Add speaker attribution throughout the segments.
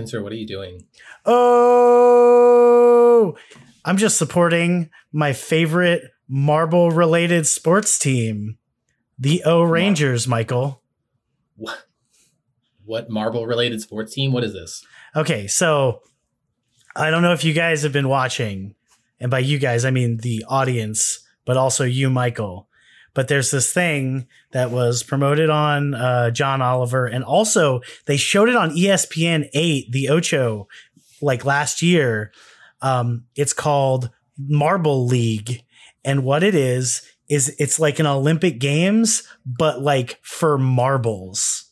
Speaker 1: Spencer, what are you doing?
Speaker 2: Oh, I'm just supporting my favorite marble related sports team, the O Rangers, Michael.
Speaker 1: What? What marble related sports team? What is this?
Speaker 2: Okay, so I don't know if you guys have been watching, and by you guys, I mean the audience, but also you, Michael. But there's this thing that was promoted on uh, John Oliver, and also they showed it on ESPN 8, the Ocho, like last year. Um, it's called Marble League. And what it is, is it's like an Olympic Games, but like for marbles.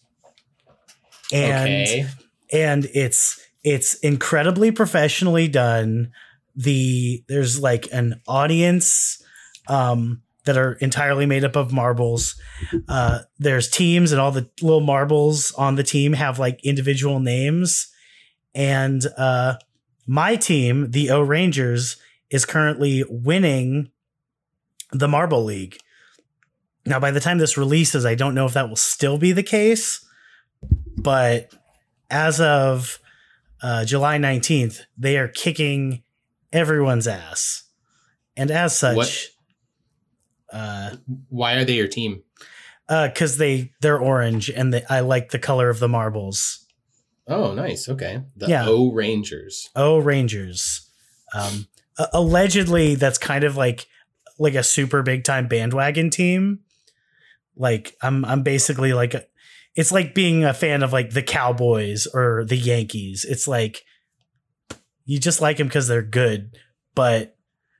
Speaker 2: And
Speaker 1: okay.
Speaker 2: and it's it's incredibly professionally done the there's like an audience um that are entirely made up of marbles uh there's teams and all the little marbles on the team have like individual names and uh my team the o rangers is currently winning the marble league now by the time this releases i don't know if that will still be the case but as of uh, July 19th, they are kicking everyone's ass. And as such,
Speaker 1: What?
Speaker 2: Uh,
Speaker 1: Why are they your team?
Speaker 2: because they they're orange and they, I like the color of the marbles.
Speaker 1: Oh, nice. Okay. The
Speaker 2: Yeah.
Speaker 1: O Rangers.
Speaker 2: Oh, Rangers. Um, allegedly, that's kind of like like a super big time bandwagon team. Like I'm I'm basically like a, it's like being a fan of like the Cowboys or the Yankees. It's like you just like them because they're good, but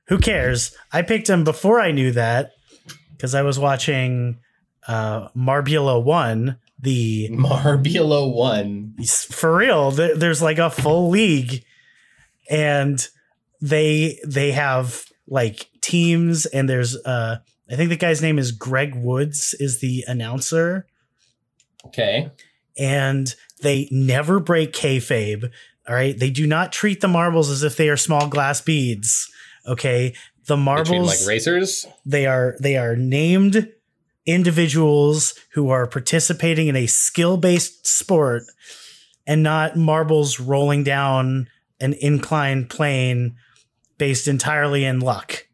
Speaker 2: who cares? I picked them before I knew that because I was watching uh Marbula One, the
Speaker 1: Marbula One.
Speaker 2: for real there, there's like a full league and they they have like teams and there's uh i think the guy's name is greg woods is the announcer
Speaker 1: Okay.
Speaker 2: and they never break kayfabe all right they do not treat the marbles as if they are small glass beads okay the
Speaker 1: They treat 'em
Speaker 2: marbles
Speaker 1: like racers.
Speaker 2: they are they are named individuals who are participating in a skill-based sport and not marbles rolling down an inclined plane based entirely in luck.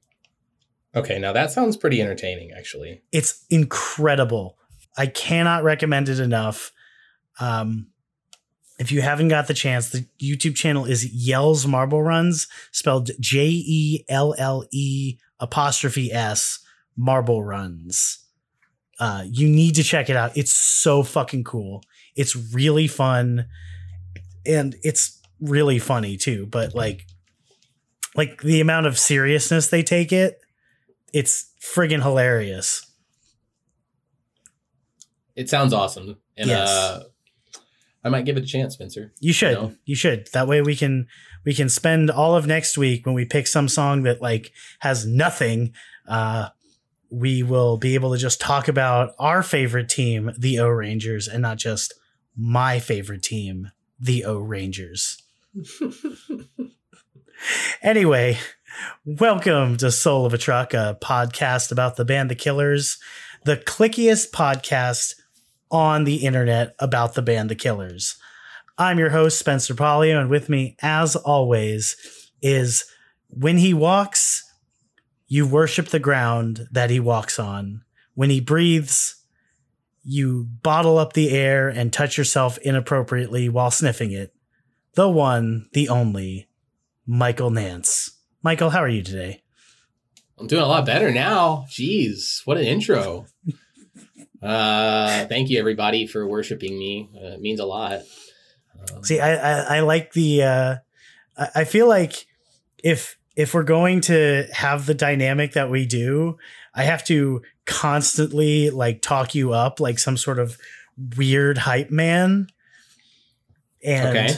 Speaker 1: Okay, now that sounds pretty entertaining, actually.
Speaker 2: It's incredible. I cannot recommend it enough. Um, if you haven't got the chance, the YouTube channel is Jelle's Marble Runs, spelled J E L L E apostrophe S Marble Runs. Uh, you need to check it out. It's so fucking cool. It's really fun, and it's really funny too. But like, like the amount of seriousness they take it, it's friggin' hilarious.
Speaker 1: It sounds awesome. And
Speaker 2: Yes.
Speaker 1: uh I might give it a chance, Spencer.
Speaker 2: You should.
Speaker 1: know?
Speaker 2: You should. That way we can we can spend all of next week when we pick some song that like has nothing. Uh, we will be able to just talk about our favorite team, the O Rangers, and not just my favorite team, the O Rangers. anyway, welcome to Soul of a Truck, a podcast about the band The Killers, the clickiest podcast on the internet about the band The Killers. I'm your host, Spencer Polio, and with me, as always, is when he walks, you worship the ground that he walks on. When he breathes, you bottle up the air and touch yourself inappropriately while sniffing it. The one, the only, Michael Nance. Michael, how are you today?
Speaker 1: I'm doing a lot better now. Jeez, what an intro. uh thank you everybody for worshiping me. Uh, it means a lot. Um,
Speaker 2: See, I I, I like the. Uh, I feel like if if we're going to have the dynamic that we do, I have to constantly like talk you up like some sort of weird hype man, and
Speaker 1: Okay.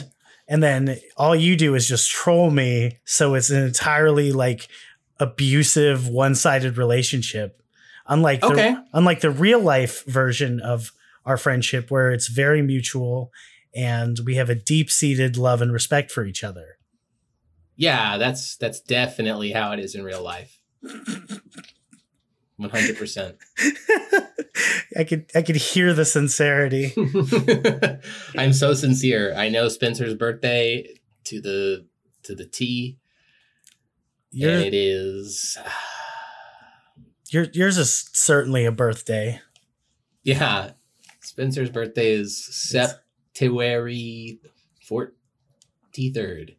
Speaker 2: and then all you do is just troll me. So it's an entirely like abusive, one sided relationship. Unlike the, unlike the real life version of our friendship, where it's very mutual and we have a deep seated love and respect for each other.
Speaker 1: yeah, that's that's definitely how it is in real life. One hundred percent.
Speaker 2: I could I could hear the sincerity.
Speaker 1: I'm so sincere. I know Spencer's birthday to the to the T,
Speaker 2: Your,
Speaker 1: and it is
Speaker 2: your yours is certainly a birthday.
Speaker 1: yeah. Spencer's birthday is September forty third.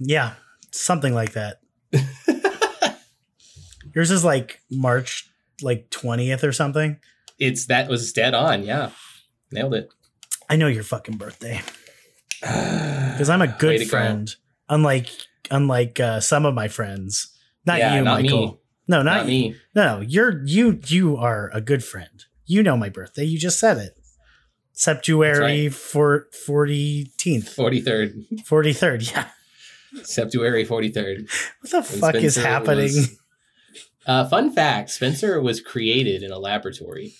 Speaker 2: Yeah, something like that. Yours is like March like 20th or something.
Speaker 1: It's that was dead on. Yeah, nailed it.
Speaker 2: I know your fucking birthday because I'm a good
Speaker 1: go.
Speaker 2: friend. Unlike unlike uh, some of my friends. Not
Speaker 1: Yeah,
Speaker 2: you,
Speaker 1: not
Speaker 2: Michael.
Speaker 1: me.
Speaker 2: No, not,
Speaker 1: Not me.
Speaker 2: No, you're you you are a good friend. You know my birthday. You just said it. Septuary for 14th.
Speaker 1: Forty third.
Speaker 2: 43rd. Yeah.
Speaker 1: Forty third.
Speaker 2: What the fuck is happening?
Speaker 1: was- Uh, fun fact: Spencer was created in a laboratory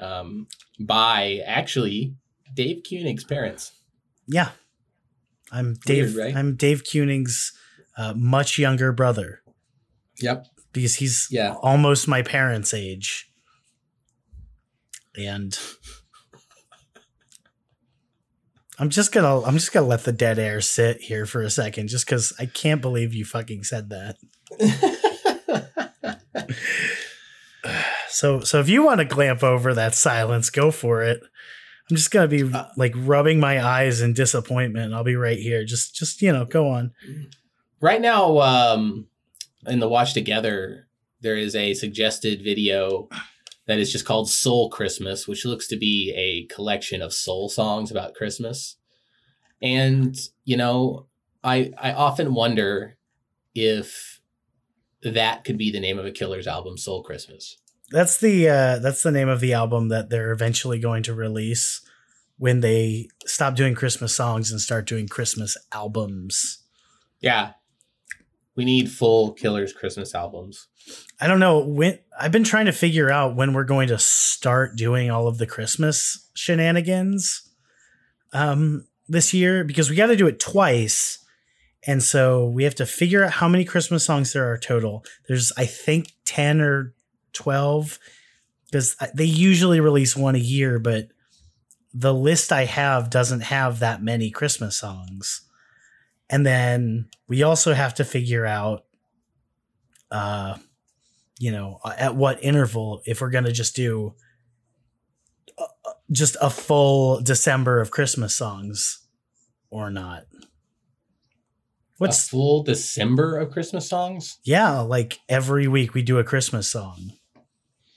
Speaker 1: um, by actually Dave Keuning's parents.
Speaker 2: Yeah. I'm
Speaker 1: Weird,
Speaker 2: Dave
Speaker 1: right?
Speaker 2: I'm Dave Keuning's uh, much younger brother
Speaker 1: Yep.
Speaker 2: Because he's
Speaker 1: Yeah.
Speaker 2: almost my parents' age. And I'm just gonna I'm just gonna let the dead air sit here for a second just because I can't believe you fucking said that. So so if you want to glamp over that silence, go for it. I'm just gonna be
Speaker 1: Uh,
Speaker 2: like rubbing my eyes in disappointment. I'll be right here. Just just you know, go on.
Speaker 1: right now, um, in the Watch Together, there is a suggested video that is just called Soul Christmas, which looks to be a collection of soul songs about Christmas. And you know, I I often wonder if that could be the name of a Killer's album, Soul Christmas.
Speaker 2: That's the uh that's the name of the album that they're eventually going to release when they stop doing Christmas songs and start doing Christmas albums.
Speaker 1: Yeah. We need full Killers Christmas albums.
Speaker 2: I don't know when I've been trying to figure out when we're going to start doing all of the Christmas shenanigans um this year because we got to do it twice. And so we have to figure out how many Christmas songs there are total. There's I think 10 or 12 because they usually release one a year, but the list I have doesn't have that many Christmas songs. And then we also have to figure out uh you know at what interval if we're going to just do uh, uh, just a full December of Christmas songs or not.
Speaker 1: What's a full December of Christmas songs?
Speaker 2: yeah, like every week we do a Christmas song.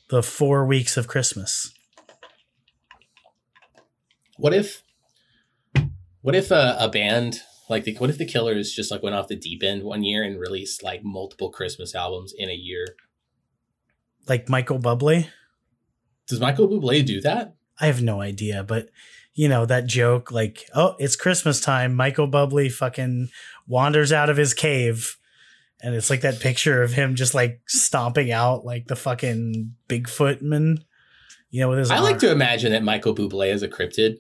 Speaker 2: The 4 weeks of Christmas.
Speaker 1: What if what if a, a band like the what if the Killers just like went off the deep end one year and released like multiple Christmas albums in a year?
Speaker 2: Like Michael Bublé?
Speaker 1: Does Michael Bublé do that?
Speaker 2: I have no idea, but you know that joke like, "Oh, it's Christmas time. Michael Bublé fucking wanders out of his cave." And it's like that picture of him just like stomping out like the fucking Bigfoot man, you know, with his
Speaker 1: I like to imagine that Michael Bublé is a cryptid.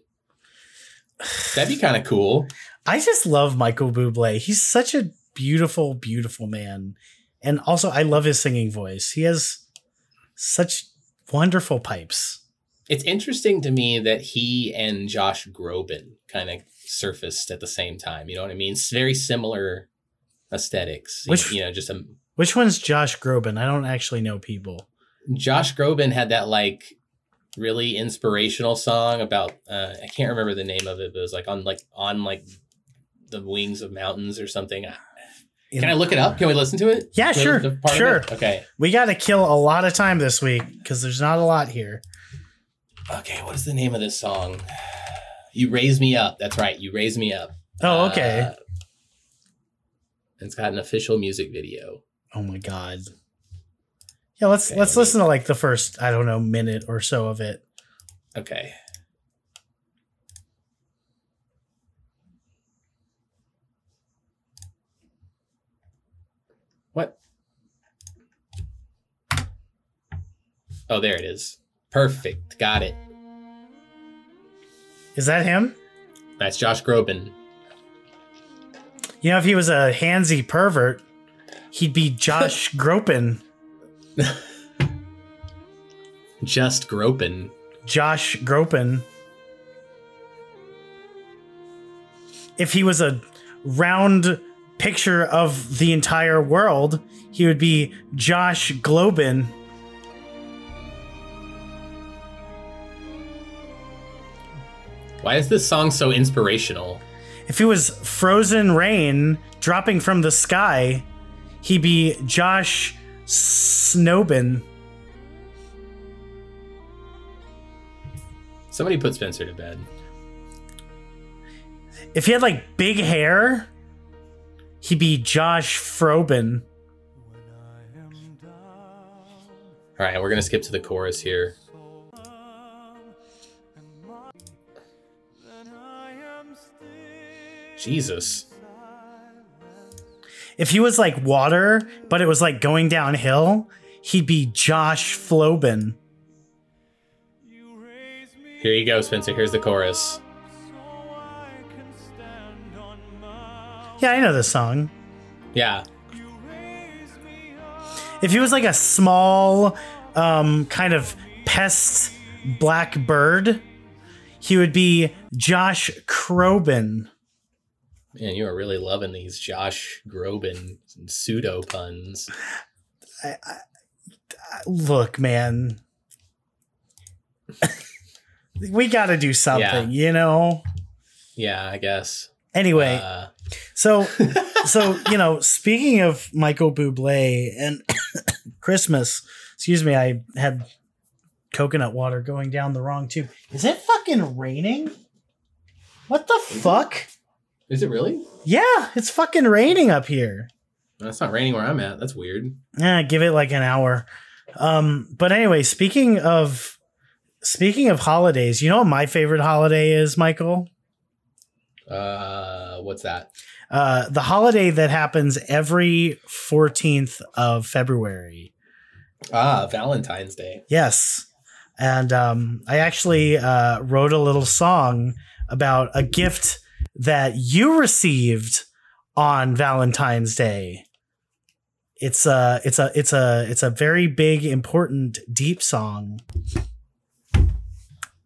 Speaker 1: That'd be kind of cool.
Speaker 2: I just love Michael Bublé. He's such a beautiful, beautiful man. And also I love his singing voice. He has such wonderful pipes.
Speaker 1: It's interesting to me that he and Josh Groban kind of surfaced at the same time. You know what I mean? It's very similar aesthetics.
Speaker 2: Which-
Speaker 1: you know, just a
Speaker 2: Which one's Josh Groban? I don't actually know people.
Speaker 1: Josh Groban had that like really inspirational song about uh, I can't remember the name of it, but it was like on like on like the wings of mountains or something. Can I look it up? Can we listen to it?
Speaker 2: Yeah,
Speaker 1: The-
Speaker 2: sure,
Speaker 1: the
Speaker 2: sure.
Speaker 1: Okay.
Speaker 2: We got to kill a lot of time this week because there's not a lot here.
Speaker 1: Okay. What is the name of this song? You raise me up. That's right. You raise me up.
Speaker 2: Oh, okay.
Speaker 1: Uh, it's got an official music video.
Speaker 2: oh my god. Yeah, let's
Speaker 1: Okay,
Speaker 2: let's
Speaker 1: let
Speaker 2: listen to like the first I don't know minute or so of it.
Speaker 1: Okay. Oh, there it is. Perfect. Got it.
Speaker 2: Is that him?
Speaker 1: That's Josh Groban.
Speaker 2: You know, if he was a handsy pervert, he'd be Josh Gropin.
Speaker 1: Just groping.
Speaker 2: Josh Gropin. If he was a round picture of the entire world, he would be Josh Globin.
Speaker 1: Why is this song so inspirational?
Speaker 2: If he was frozen rain dropping from the sky, he'd be Josh Snowbin.
Speaker 1: Somebody put Spencer to bed.
Speaker 2: If he had like big hair, he'd be Josh Frobin.
Speaker 1: All right, we're gonna skip to the chorus here. Jesus.
Speaker 2: If he was like water, but it was like going downhill, he'd be Josh Flobin.
Speaker 1: Here you go, Spencer. Here's the chorus.
Speaker 2: Yeah, I know this song.
Speaker 1: Yeah.
Speaker 2: If he was like a small, um, kind of pest black bird, he would be Josh Crobin.
Speaker 1: Man, you are really loving these Josh Groban pseudo puns.
Speaker 2: i Look, man. we got to do something, you know?
Speaker 1: Yeah, I guess.
Speaker 2: Anyway,
Speaker 1: Uh,
Speaker 2: so so you know, speaking of Michael Bublé and Christmas, excuse me, I had coconut water going down the wrong tube. Is it fucking raining? What the fuck?
Speaker 1: Is it really?
Speaker 2: Yeah, it's fucking raining up here.
Speaker 1: That's not raining where I'm at. That's weird.
Speaker 2: Yeah, give it like an hour. Um, but anyway, speaking of speaking of holidays, you know what my favorite holiday is, Michael?
Speaker 1: Uh, what's that?
Speaker 2: Uh, the holiday that happens every 14th of February.
Speaker 1: Ah, Valentine's Day.
Speaker 2: Yes. And um, I actually uh, wrote a little song about a gift that you received on Valentine's Day. It's a it's a it's a it's a very big, important, deep song.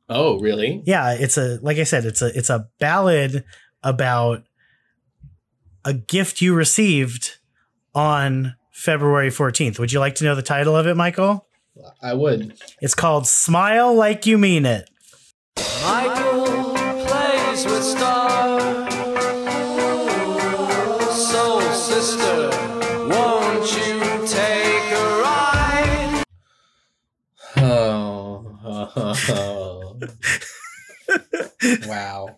Speaker 1: Oh, really?
Speaker 2: Yeah, it's a like I said, it's a it's a ballad about a gift you received on February 14th. Would you like to know the title of it, Michael?
Speaker 1: I would.
Speaker 2: It's called Smile Like You Mean It.
Speaker 3: Michael plays with stars.
Speaker 1: Wow.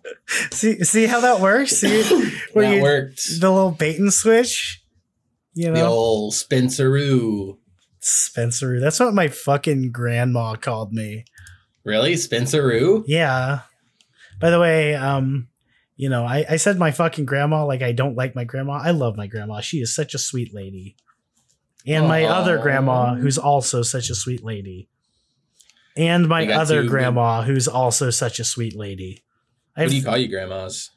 Speaker 2: See see how that works? See
Speaker 1: that
Speaker 2: you-
Speaker 1: worked.
Speaker 2: the little bait and switch? You know?
Speaker 1: The old Spenceroo.
Speaker 2: Spencer. That's what my fucking grandma called me.
Speaker 1: Really? Spenceroo?
Speaker 2: Yeah. By the way, um, you know, I, I said my fucking grandma like I don't like my grandma. I love my grandma. She is such a sweet lady. And my
Speaker 1: Aw.
Speaker 2: other grandma, who's also such a sweet lady. And my other
Speaker 1: two good-
Speaker 2: grandma, who's also such a sweet lady.
Speaker 1: What do
Speaker 2: I've-
Speaker 1: you call you grandmas?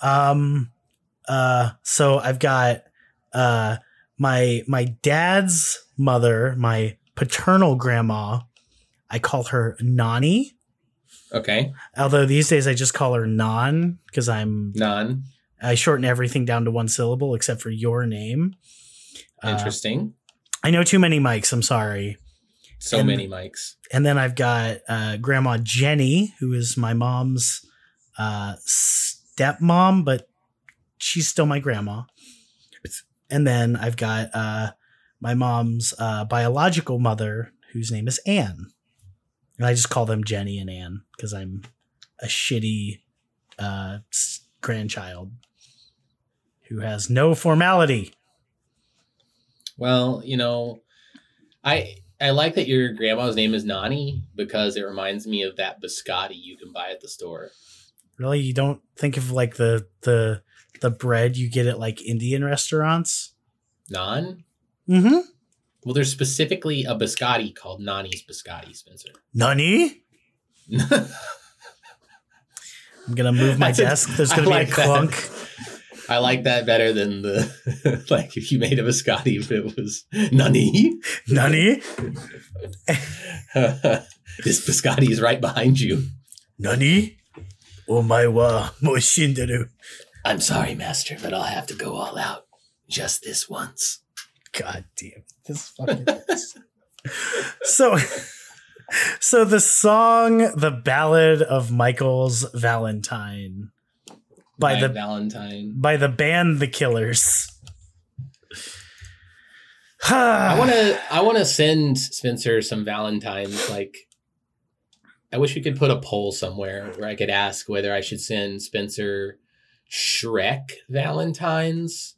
Speaker 2: Um uh so I've got uh my my dad's mother, my paternal grandma. I call her Nani.
Speaker 1: Okay.
Speaker 2: Although these days I just call her Non because I'm
Speaker 1: None.
Speaker 2: I shorten everything down to one syllable except for your name. Uh,
Speaker 1: Interesting.
Speaker 2: I know too many mics. I'm sorry.
Speaker 1: So
Speaker 2: and-
Speaker 1: many mics.
Speaker 2: And then I've got uh, Grandma Jenny, who is my mom's uh, stepmom, but she's still my grandma. And then I've got uh, my mom's uh, biological mother, whose name is Anne. And I just call them Jenny and Anne because I'm a shitty uh, grandchild who has no formality.
Speaker 1: Well, you know, I I like that your grandma's name is Nani because it reminds me of that biscotti you can buy at the store.
Speaker 2: Really, you don't think of like the the the bread you get at like Indian restaurants?
Speaker 1: Nan?
Speaker 2: Mm-hmm.
Speaker 1: Well, there's specifically a biscotti called Nani's biscotti, Spencer.
Speaker 2: Nani? I'm gonna move my
Speaker 1: That's a-
Speaker 2: desk. There's gonna
Speaker 1: like
Speaker 2: be a
Speaker 1: that. I like that better than the like if you made a biscotti if it was Nani.
Speaker 2: Nani?
Speaker 1: this biscotti is right behind you.
Speaker 2: Nani? Oh, Omae wa mo shinderu.
Speaker 1: I'm sorry, master, but I'll have to go all out just this once.
Speaker 2: God damn. This fucking So so the song The Ballad of Michael's Valentine by
Speaker 1: My
Speaker 2: the
Speaker 1: Valentine.
Speaker 2: by the band The Killers.
Speaker 1: I want to. I want to send Spencer some Valentines. Like, I wish we could put a poll somewhere where I could ask whether I should send Spencer Shrek Valentines,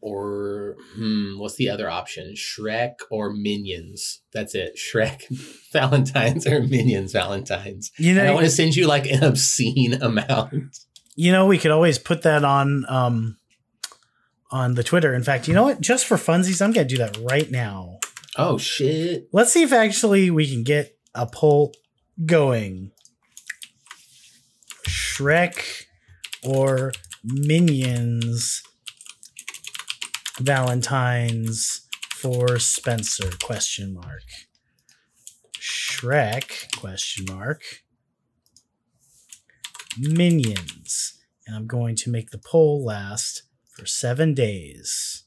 Speaker 1: or hmm, what's the other option? Shrek or Minions? That's it. Shrek Valentines or Minions Valentines.
Speaker 2: You
Speaker 1: And I want to send you like an obscene amount.
Speaker 2: You know, we could always put that on um on the Twitter. In fact, you know what? Just for funsies, I'm gonna do that right now.
Speaker 1: Oh shit!
Speaker 2: Let's see if actually we can get a poll going. Shrek or Minions Valentines for Spencer question mark. Shrek question mark. Minions. And I'm going to make the poll last for 7 days.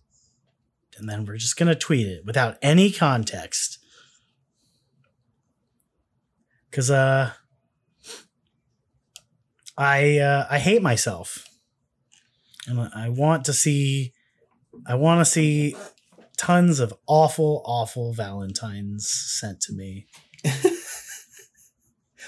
Speaker 2: And then we're just going to tweet it without any context. Cuz uh I uh, I hate myself, and I want to see, I want to see tons of awful, awful Valentines sent to me.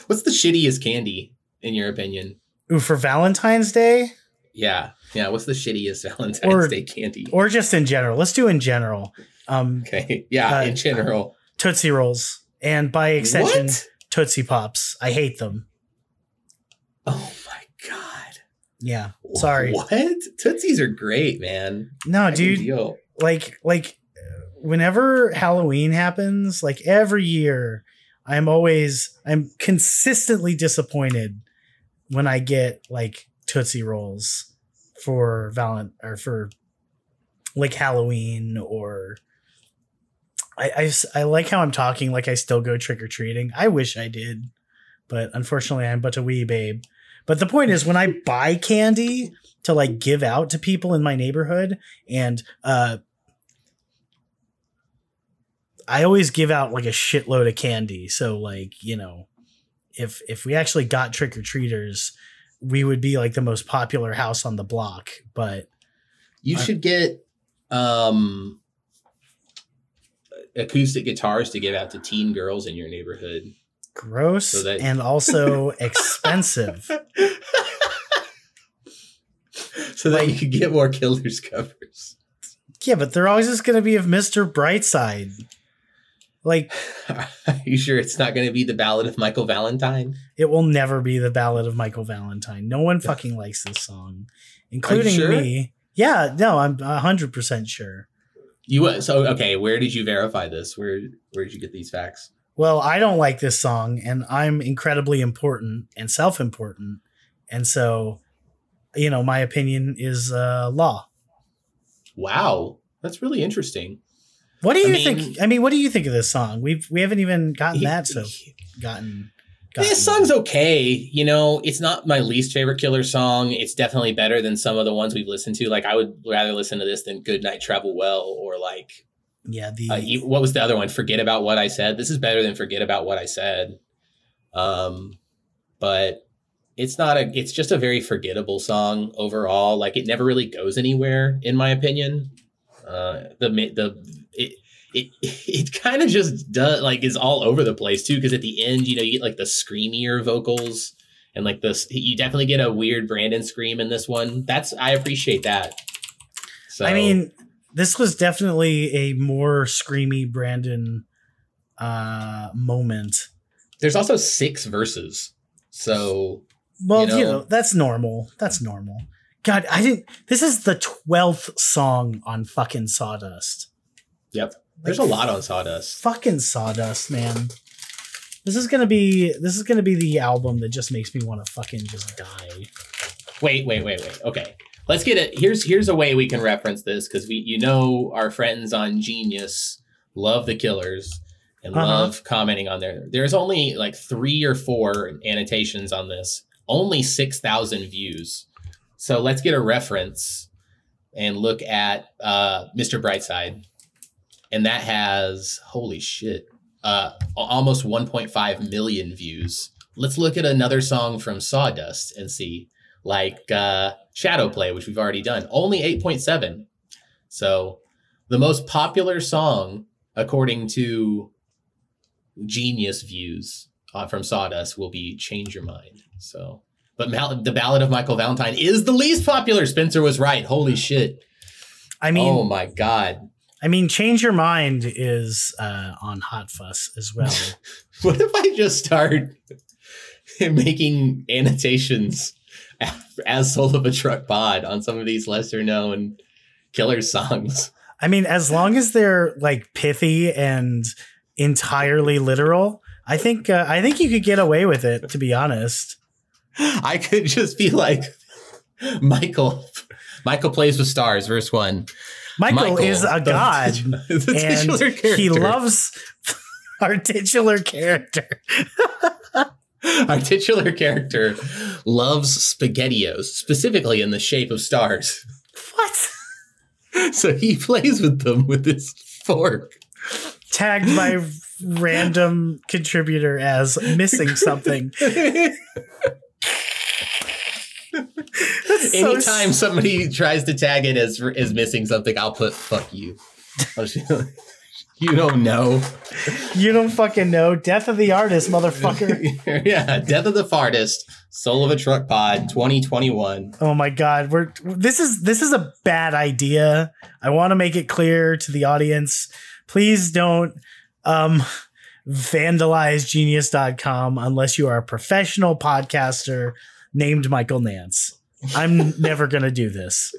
Speaker 1: What's the shittiest candy in your opinion?
Speaker 2: Ooh, for Valentine's Day,
Speaker 1: Yeah, yeah. What's the shittiest Valentine's
Speaker 2: Or-
Speaker 1: Day candy?
Speaker 2: or just in general. Let's do in general. Um,
Speaker 1: okay, yeah.
Speaker 2: Uh,
Speaker 1: in general,
Speaker 2: Tootsie Rolls, and by extension,
Speaker 1: What?
Speaker 2: Tootsie Pops. I hate them.
Speaker 1: Oh my god.
Speaker 2: Yeah, sorry.
Speaker 1: What? Tootsies are great, man.
Speaker 2: No,
Speaker 1: I
Speaker 2: dude. like like whenever halloween happens like every year i'm always i'm consistently disappointed when i get like tootsie rolls for valent or for like halloween or I I like how i'm talking like i still go trick-or-treating i wish i did but unfortunately i'm but a wee babe but the point is when i buy candy to like give out to people in my neighborhood and uh I always give out like a shitload of candy. So like, you know, if if we actually got trick or treaters, we would be like the most popular house on the block. But
Speaker 1: You
Speaker 2: I-
Speaker 1: should get um acoustic guitars to give out to teen girls in your neighborhood.
Speaker 2: gross
Speaker 1: So that-
Speaker 2: and also expensive.
Speaker 1: so that you could get more killers covers.
Speaker 2: Yeah, but they're always just gonna be of Mr. Brightside. Like
Speaker 1: Are you sure it's not going to be the Ballad of Michael Valentine?
Speaker 2: it will never be the ballad of Michael Valentine. No one fucking likes this song, including
Speaker 1: sure?
Speaker 2: me. Yeah, no, I'm hundred percent sure.
Speaker 1: You so okay? Where did you verify this? Where where did you get these facts?
Speaker 2: Well, I don't like this song, and I'm incredibly important and self important. And so, you know, my opinion is uh, law.
Speaker 1: Wow, that's really interesting.
Speaker 2: What do
Speaker 1: I
Speaker 2: you
Speaker 1: mean-
Speaker 2: think? I mean, what do you think of this song? We've we haven't even gotten
Speaker 1: He-
Speaker 2: that so
Speaker 1: he-
Speaker 2: gotten. gotten
Speaker 1: This song's okay. You know, it's not my least favorite Killer song. It's definitely better than some of the ones we've listened to. Like, I would rather listen to this than Good Night Travel Well or like
Speaker 2: yeah. The
Speaker 1: uh, what was the other one? Forget about what I said. This is better than Forget about what I said. Um, but it's not a. It's just a very forgettable song overall. Like, it never really goes anywhere, in my opinion. Uh, the the it it it kind of just does like is all over the place too. Because at the end, you know, you get like the screamier vocals. And like this, you definitely get a weird Brandon scream in this one. That's I appreciate that. So
Speaker 2: I mean, this was definitely a more screamy Brandon uh, moment.
Speaker 1: there's also six verses. So
Speaker 2: Well,
Speaker 1: You
Speaker 2: you
Speaker 1: know?
Speaker 2: know, that's normal. That's normal. God, I didn't. This is the twelfth song on fucking Sawdust.
Speaker 1: Yep. there's a lot on Sawdust.
Speaker 2: Fucking Sawdust, man. This is gonna be. This is gonna be the album that just makes me want to fucking just die.
Speaker 1: Wait, wait, wait, wait. Okay. Let's get it. Here's here's a way we can reference this because we you know our friends on Genius love the Killers, and
Speaker 2: Uh-huh.
Speaker 1: love commenting on there. There's only like three or four annotations on this, only 6,000 views. So let's get a reference and look at uh, Mr. Brightside. And that has, holy shit, uh, almost 1.5 million views. Let's look at another song from Sawdust and see, like uh, Shadow Play, which we've already done, only 8.7. So the most popular song, according to Genius Views uh, from Sawdust, will be Change Your Mind. So, but Mal- the Ballad of Michael Valentine is the least popular. Spencer was right. Holy shit.
Speaker 2: I mean,
Speaker 1: oh my God.
Speaker 2: I mean, change your mind is uh, on Hot Fuss as well.
Speaker 1: What if I just start making annotations as Soul of a Truck Pod on some of these lesser known killer songs?
Speaker 2: I mean, as long as they're like pithy and entirely literal, I think uh, I think you could get away with it. To be honest,
Speaker 1: I could just be like Michael. Michael plays with stars, verse one.
Speaker 2: Michael, is a god,
Speaker 1: the
Speaker 2: and he loves our titular character.
Speaker 1: our titular character loves spaghettios, specifically in the shape of stars.
Speaker 2: What?
Speaker 1: So he plays with them with his fork.
Speaker 2: Tagged by random contributor as missing something. That's so
Speaker 1: Anytime somebody tries to tag it as as missing something, I'll put "fuck you." You don't know.
Speaker 2: You don't fucking know. Death of the artist, motherfucker.
Speaker 1: yeah, Death of the Fartist, Soul of a Truck Pod, 2021.
Speaker 2: Oh my god, we're this is this is a bad idea. I want to make it clear to the audience. Please don't um vandalize genius.com unless you are a professional podcaster named Michael Nance. I'm never going to do this.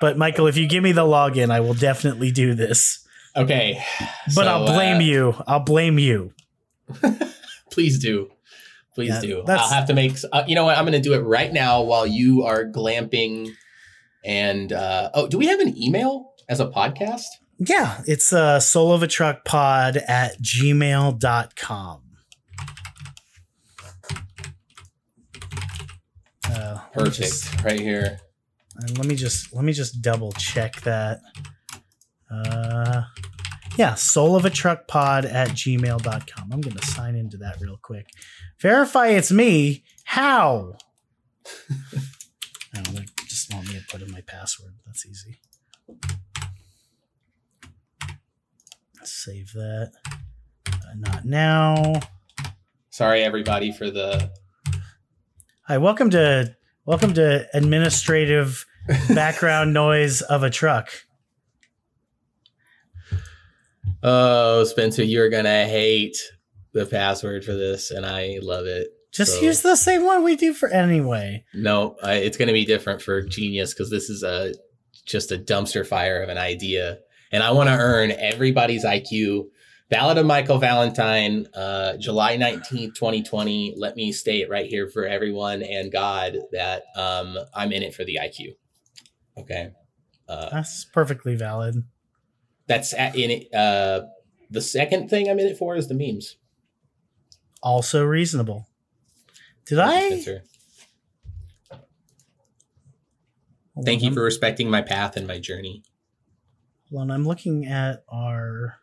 Speaker 2: But Michael, if you give me the login, I will definitely do this.
Speaker 1: Okay,
Speaker 2: But
Speaker 1: so,
Speaker 2: I'll blame
Speaker 1: uh,
Speaker 2: you. I'll blame you.
Speaker 1: Please do. Please
Speaker 2: Yeah,
Speaker 1: do. I'll have to make. Uh, you know what? I'm going to do it right now while you are glamping. And uh, oh, do we have an email as a podcast?
Speaker 2: Yeah, it's uh soul of a truck pod at gmail.com. Uh,
Speaker 1: Perfect,
Speaker 2: just-
Speaker 1: right here.
Speaker 2: And let me just let me just double check that. Uh yeah, soul of a truck pod at gmail.com. I'm gonna sign into that real quick. Verify it's me. How? I don't know, they just want me to put in my password. That's easy. Save that. Uh, not now.
Speaker 1: Sorry, everybody, for the.
Speaker 2: Hi, welcome to welcome to administrative background noise of a truck.
Speaker 1: Oh, Spencer, you're gonna hate the password for this, and I love it.
Speaker 2: Just
Speaker 1: So-
Speaker 2: use the same one we do for anyway.
Speaker 1: No, I, it's going to be different for Genius because this is a just a dumpster fire of an idea, and I want to earn everybody's IQ. Ballad of Michael Valentine, uh, July nineteenth, twenty twenty. Let me state right here for everyone and God that um, I'm in it for the IQ. Okay, uh,
Speaker 2: That's perfectly valid.
Speaker 1: that's at, in it. Uh, the second thing I'm in it for is the memes.
Speaker 2: Also reasonable. Did
Speaker 1: Thank
Speaker 2: I? Hold
Speaker 1: Thank
Speaker 2: on,
Speaker 1: you for respecting my path and my journey.
Speaker 2: Hold on, I'm looking at our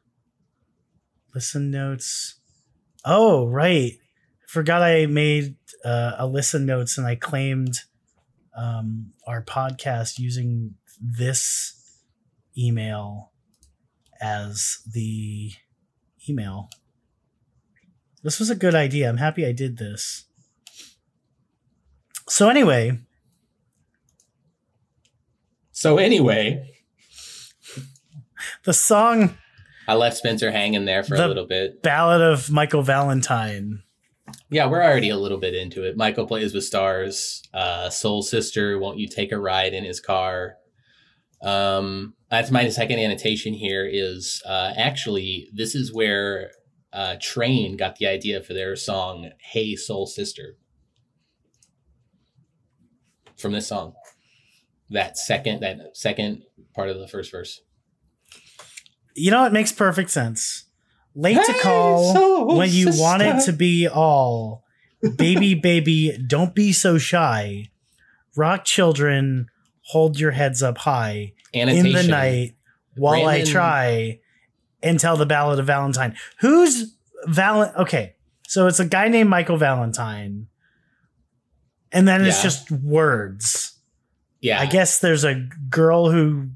Speaker 2: listen notes. Oh, right. Forgot I made uh, a listen notes and I claimed um, our podcast using this email as the email. This was a good idea. I'm happy I did this. So, anyway,
Speaker 1: So anyway,
Speaker 2: the song
Speaker 1: I left Spencer hanging there for
Speaker 2: The-
Speaker 1: a little bit.
Speaker 2: Ballad of Michael Valentine.
Speaker 1: Yeah, we're already a little bit into it. Michael plays with stars. Uh, Soul Sister, won't you take a ride in his car? Um, that's my second annotation here. Is uh, actually this is where uh, Train got the idea for their song "Hey Soul Sister" from this song. That second, that second part of the first verse.
Speaker 2: You know, it makes perfect sense. Late to call
Speaker 1: soul
Speaker 2: when you want it to be all. baby, baby, don't be so shy. Rock children, hold your heads up high
Speaker 1: Annotation.
Speaker 2: in the night while I try and tell the ballad of Valentine. Who's Val? Okay, so it's a guy named Michael Valentine, and then it's just words.
Speaker 1: Yeah.
Speaker 2: I guess there's a girl who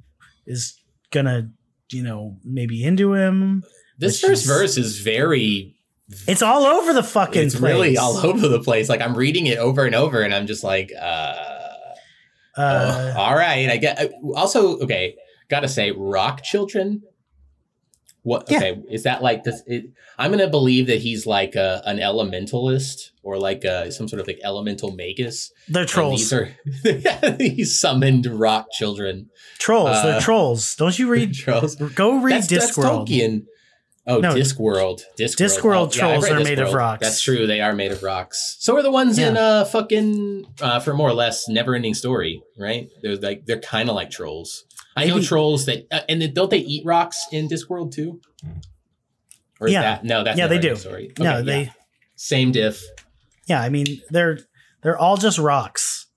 Speaker 2: is gonna, you know, maybe into him.
Speaker 1: this first
Speaker 2: she's-
Speaker 1: verse is very
Speaker 2: It's all over the fucking
Speaker 1: it's
Speaker 2: place.
Speaker 1: really all over the place. Like I'm reading it over and over, and I'm just like, uh,
Speaker 2: Uh,
Speaker 1: uh, all right. I get. Also, okay, gotta say, rock children. What?
Speaker 2: Yeah.
Speaker 1: Okay, is that like this? It, I'm gonna believe that he's like a, an elementalist or like a, some sort of like elemental magus.
Speaker 2: they're
Speaker 1: And
Speaker 2: trolls.
Speaker 1: These are he summoned rock children.
Speaker 2: trolls.
Speaker 1: uh,
Speaker 2: they're trolls. Don't you read?
Speaker 1: Trolls.
Speaker 2: Go read
Speaker 1: That's, that's
Speaker 2: Discworld.
Speaker 1: Tolkien. Oh,
Speaker 2: No.
Speaker 1: Discworld. Discworld.
Speaker 2: Discworld
Speaker 1: Oh, yeah,
Speaker 2: trolls are made of
Speaker 1: Discworld.
Speaker 2: rocks.
Speaker 1: That's true. They are made of rocks. So are the ones in uh fucking uh for more or less never ending story, right? They're like they're kind of like trolls. I know
Speaker 2: Maybe-
Speaker 1: trolls that uh, and then don't they eat rocks in Discworld too? Or is
Speaker 2: Yeah.
Speaker 1: that no? That's
Speaker 2: Yeah, they
Speaker 1: Neverending
Speaker 2: do.
Speaker 1: Story.
Speaker 2: no,
Speaker 1: Okay,
Speaker 2: they.
Speaker 1: yeah. same diff.
Speaker 2: Yeah, I mean they're they're all just rocks.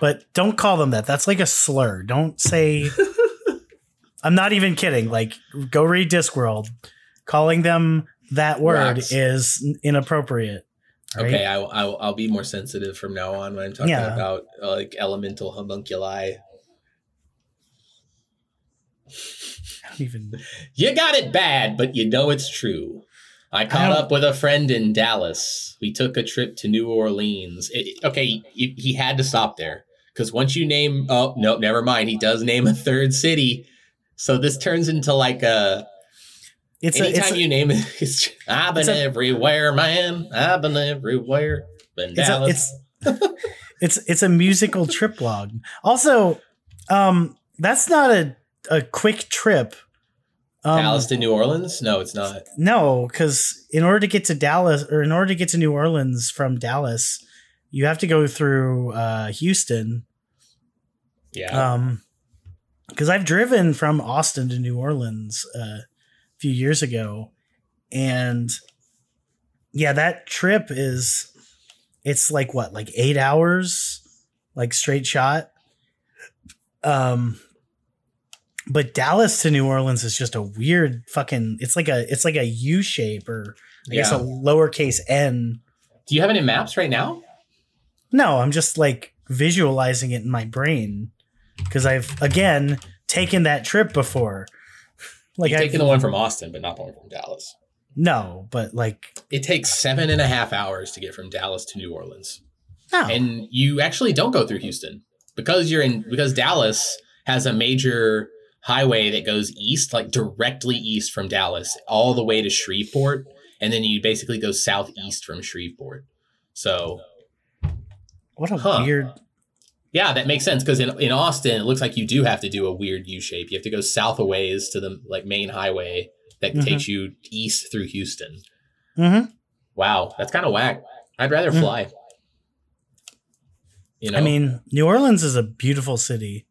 Speaker 2: But don't call them that. That's like a slur. Don't say I'm not even kidding. Like go read Discworld. Calling them that word
Speaker 1: Rocks.
Speaker 2: is inappropriate. right?
Speaker 1: Okay, I, will- I, will- I'll be more sensitive from now on when I'm talking
Speaker 2: Yeah.
Speaker 1: about uh, like elemental homunculi.
Speaker 2: I don't even
Speaker 1: You got it bad, but you know it's true. I caught
Speaker 2: don't-
Speaker 1: up with a friend in Dallas. We took a trip to New Orleans. It- okay, he, he had to stop there because once you name, oh no, never mind. He does name a third city, so this turns into like a.
Speaker 2: it's a,
Speaker 1: anytime
Speaker 2: it's a,
Speaker 1: you name it, it's, I've been
Speaker 2: it's a-
Speaker 1: everywhere, man. I've been everywhere. Been
Speaker 2: it's a,
Speaker 1: Dallas.
Speaker 2: it's it's it's a musical trip log. Also, um, that's not a a quick trip. Um,
Speaker 1: Dallas to New Orleans? No, it's not.
Speaker 2: No, because in order to get to Dallas or in order to get to New Orleans from Dallas, you have to go through uh, Houston.
Speaker 1: Yeah.
Speaker 2: Um, because I've driven from Austin to New Orleans uh, a few years ago, and yeah, that trip is it's like what, like eight hours, like straight shot. Um, but Dallas to New Orleans is just a weird fucking. It's like a it's like a U shape or I guess a lowercase n.
Speaker 1: Do you have any maps right now?
Speaker 2: No, I'm just like visualizing it in my brain because I've again taken that trip before. Like
Speaker 1: You've
Speaker 2: I've
Speaker 1: taken the one from Austin, but not the one from Dallas.
Speaker 2: no, but like
Speaker 1: It takes seven and a half hours to get from Dallas to New Orleans.
Speaker 2: no.
Speaker 1: And you actually don't go through Houston because you're in because Dallas has a major highway that goes east, like directly east from Dallas, all the way to Shreveport, and then you basically go southeast from Shreveport. So
Speaker 2: what a
Speaker 1: huh.
Speaker 2: weird.
Speaker 1: yeah, that makes sense because in, in Austin, it looks like you do have to do a weird U shape. You have to go south a ways to the like main highway that
Speaker 2: Mhm.
Speaker 1: takes you east through Houston.
Speaker 2: hmm
Speaker 1: Wow, that's kind of whack. I'd rather
Speaker 2: Mm.
Speaker 1: fly. You know,
Speaker 2: I mean, New Orleans is a beautiful city.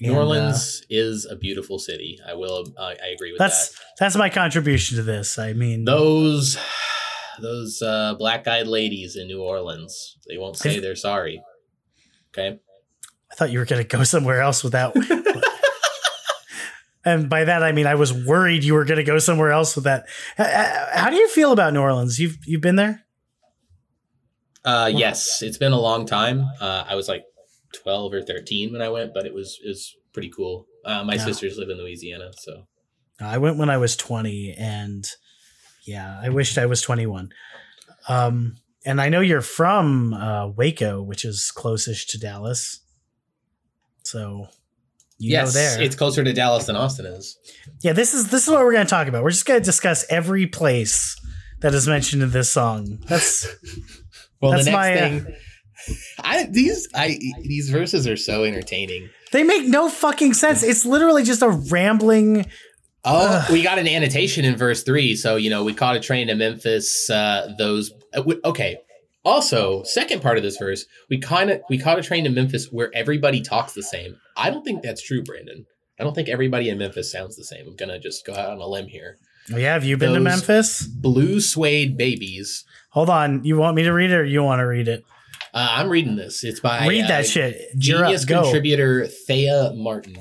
Speaker 1: New
Speaker 2: And, uh,
Speaker 1: Orleans is a beautiful city. I will. I I agree with that.
Speaker 2: that's that's my contribution to this. I mean.
Speaker 1: Those those uh, black-eyed ladies in New Orleans. They won't say they're sorry. Okay.
Speaker 2: I thought you were going to go somewhere else with that. and by that I mean I was worried you were going to go somewhere else with that. How do you feel about New Orleans? You've you've been there?
Speaker 1: Uh, yes, it's been a long time. Uh, I was like twelve or thirteen when I went, but it was it was pretty cool. Uh, my
Speaker 2: Yeah.
Speaker 1: sisters live in Louisiana, so
Speaker 2: I went when I was 20 and yeah, I wished I was 21. Um and I know you're from uh, Waco, which is closest to Dallas. So you
Speaker 1: yes,
Speaker 2: know there.
Speaker 1: it's closer to Dallas than Austin is.
Speaker 2: yeah, this is this is what we're going to talk about. We're just going to discuss every place that is mentioned in this song. That's
Speaker 1: Well,
Speaker 2: That's
Speaker 1: the next
Speaker 2: my, uh,
Speaker 1: thing, I these I these verses are so entertaining.
Speaker 2: they make no fucking sense. It's literally just a rambling
Speaker 1: Oh, we got an annotation in verse three. So you know, we caught a train to Memphis. Uh, those uh, okay. Also, second part of this verse, we kind of we caught a train to Memphis where everybody talks the same. I don't think that's true, Brandon. I don't think everybody in Memphis sounds the same. I'm gonna just go out on a limb here.
Speaker 2: Oh, yeah, have you been to Memphis?
Speaker 1: Blue Suede Babies.
Speaker 2: Hold on. You want me to read it or you want to read it?
Speaker 1: Uh, I'm reading this. It's by
Speaker 2: read
Speaker 1: uh,
Speaker 2: that shit. You're up.
Speaker 1: Genius contributor Thea Martin.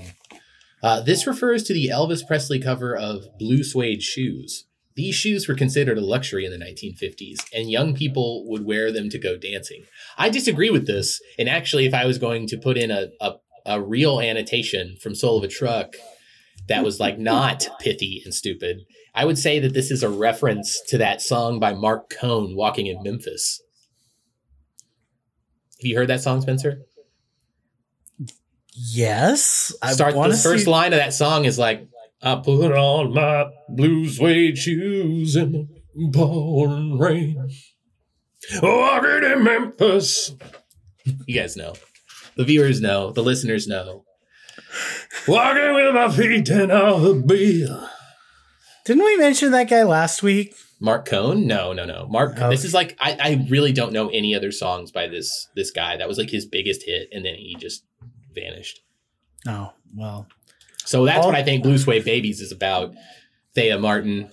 Speaker 1: Uh, this refers to the Elvis Presley cover of Blue Suede Shoes. These shoes were considered a luxury in the 1950s, and young people would wear them to go dancing. I disagree with this, and actually, if I was going to put in a, a, a real annotation from Soul of a Truck that was like not pithy and stupid, I would say that this is a reference to that song by Marc Cohn, Walking in Memphis. Have you heard that song, Spencer?
Speaker 2: Yes. I
Speaker 1: Start the first
Speaker 2: see-
Speaker 1: line of that song is like, I put on my blue suede shoes in the pouring rain. Walking in Memphis. You guys know. The viewers know. The listeners know. Walking with my feet and all the beer.
Speaker 2: Didn't we mention that guy last week?
Speaker 1: Marc Cohn? No, no, no. Mark.
Speaker 2: Okay.
Speaker 1: This is like I, I really don't know any other songs by this this guy. That was like his biggest hit, and then he just vanished.
Speaker 2: Oh, well.
Speaker 1: So that's what I think Blue Suede Babies is about. Thea Martin.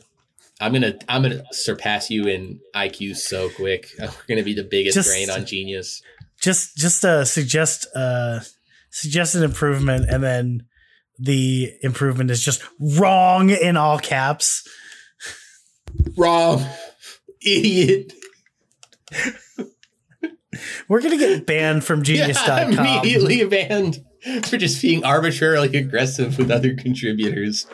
Speaker 1: I'm gonna I'm gonna surpass you in IQ so quick. We're gonna be the biggest
Speaker 2: Just-
Speaker 1: brain on Genius.
Speaker 2: Just just uh suggest uh suggest an improvement and then the improvement is just wrong in all caps.
Speaker 1: Wrong, idiot.
Speaker 2: We're gonna get banned from
Speaker 1: Yeah, immediately banned for just being arbitrarily aggressive with other contributors.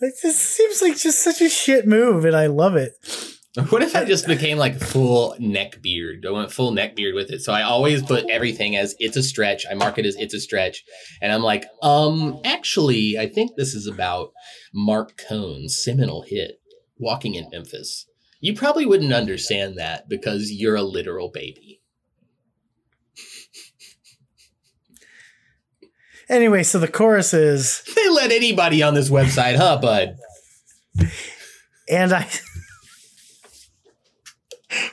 Speaker 2: It just seems like just such a shit move, and I love it.
Speaker 1: What if I just became like full neck beard? I went full neck beard with it. So I always put everything as it's a stretch. I mark it as it's a stretch. And I'm like, um, actually, I think this is about Marc Cohn's seminal hit, Walking in Memphis. You probably wouldn't understand that because you're a literal baby.
Speaker 2: Anyway, so the chorus is,
Speaker 1: They let anybody on this website, huh, bud?
Speaker 2: and I.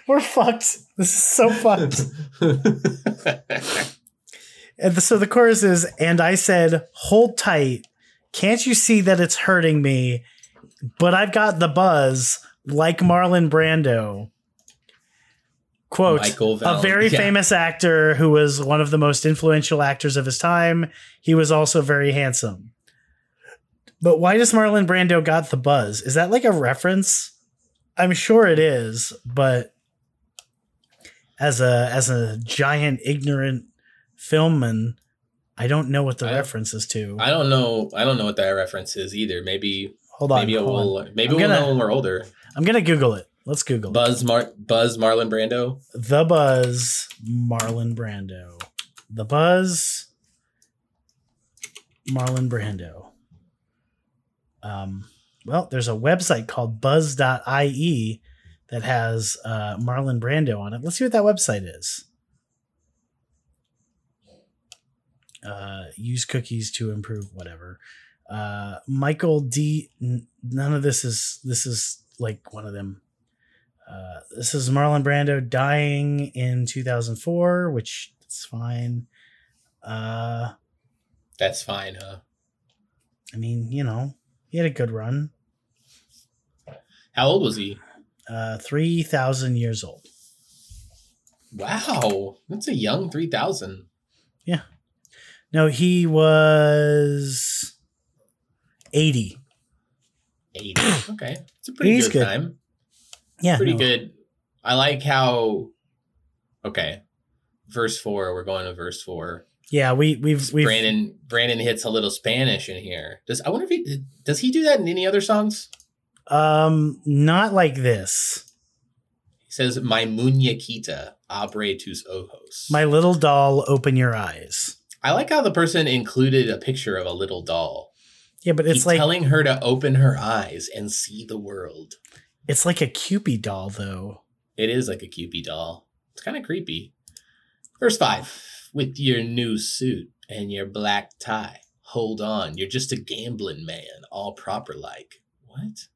Speaker 2: We're fucked. This is so fucked. And the, so the chorus is, and I said, hold tight. Can't you see that it's hurting me? But I've got the buzz like Marlon Brando. Quote, a very
Speaker 1: yeah.
Speaker 2: famous actor who was one of the most influential actors of his time. He was also very handsome. But why does Marlon Brando got the buzz? Is that like a reference? I'm sure it is, but as a as a giant ignorant filmman, I don't know what the
Speaker 1: I-
Speaker 2: reference is to.
Speaker 1: I don't know. I don't know what that reference is either. Maybe
Speaker 2: hold on,
Speaker 1: maybe
Speaker 2: hold
Speaker 1: we'll
Speaker 2: on.
Speaker 1: maybe
Speaker 2: I'm
Speaker 1: we'll
Speaker 2: gonna-
Speaker 1: know when we're older.
Speaker 2: I'm gonna Google it. Let's Google it.
Speaker 1: Buzz Mar- Buzz Marlon Brando.
Speaker 2: The Buzz, Marlon Brando. The Buzz, Marlon Brando. Um, well, there's a website called buzz.ie that has uh, Marlon Brando on it. Let's see what that website is. Uh, use cookies to improve whatever. Uh, Michael D. n- None of this is this is like one of them. Uh, this is Marlon Brando dying in 2004, which is fine. Uh,
Speaker 1: That's fine, huh?
Speaker 2: I mean, you know, he had a good run.
Speaker 1: How old was he?
Speaker 2: Uh, 3,000 years old.
Speaker 1: Wow, that's a young three thousand. Yeah.
Speaker 2: No, he was 80.
Speaker 1: Eighty. Okay, it's a pretty good,
Speaker 2: good.
Speaker 1: time.
Speaker 2: Yeah.
Speaker 1: Pretty
Speaker 2: no.
Speaker 1: good. I like how. Okay, verse four. We're going to verse four.
Speaker 2: Yeah, we, we've, we've,
Speaker 1: Brandon Brandon hits a little Spanish in here. Does I wonder if he does he do that in any other songs?
Speaker 2: um, not like this.
Speaker 1: He says, "My muñequita abre tus ojos."
Speaker 2: My little doll, open your eyes.
Speaker 1: I like how the person included a picture of a little doll.
Speaker 2: Yeah, but it's
Speaker 1: He's
Speaker 2: like,
Speaker 1: telling her to open her eyes and see the world.
Speaker 2: it's like a Cupid doll though.
Speaker 1: It is like a Cupid doll. It's kind of creepy. Verse 5 With your new suit and your black tie, hold on. You're just a gambling man, all proper like. What?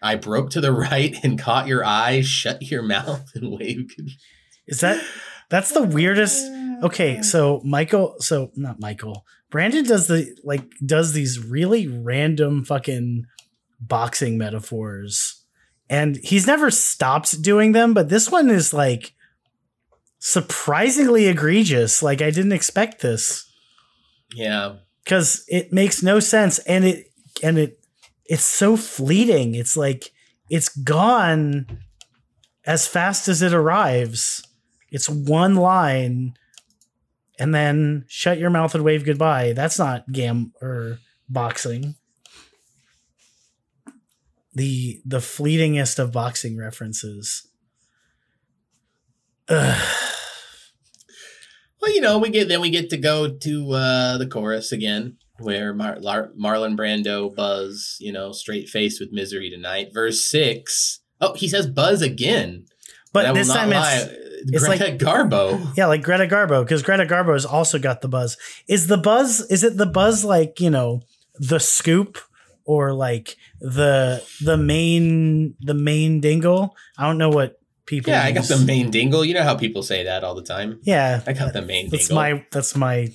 Speaker 1: I broke to the right and caught your eye, shut your mouth, and wave.
Speaker 2: Is that, that's the weirdest. Okay, so Michael, so not Michael. Brandon does the like does these really random fucking boxing metaphors. And he's never stopped doing them, but this one is like surprisingly egregious. Like I didn't expect this
Speaker 1: Yeah.
Speaker 2: cuz it makes no sense and it and it it's so fleeting. It's like it's gone as fast as it arrives. It's one line and then shut your mouth and wave goodbye. That's not gam or boxing. The the fleetingest of boxing references. Ugh.
Speaker 1: Well, you know, we get then we get to go to uh, the chorus again, where Mar- Lar- Marlon Brando buzz, you know, straight faced with misery tonight. Verse six. Oh, he says buzz again.
Speaker 2: But
Speaker 1: And I will
Speaker 2: this time
Speaker 1: lie,
Speaker 2: it's it's
Speaker 1: Greta
Speaker 2: like-
Speaker 1: Garbo.
Speaker 2: Yeah, like Greta Garbo, because Greta Garbo has also got the buzz. Is the buzz? Is it the buzz like you know the scoop or like the the main the main dingle? I don't know what people.
Speaker 1: Yeah, I got the main dingle. You know how people say that all the time.
Speaker 2: Yeah,
Speaker 1: I got the main
Speaker 2: that's
Speaker 1: dingle.
Speaker 2: my that's my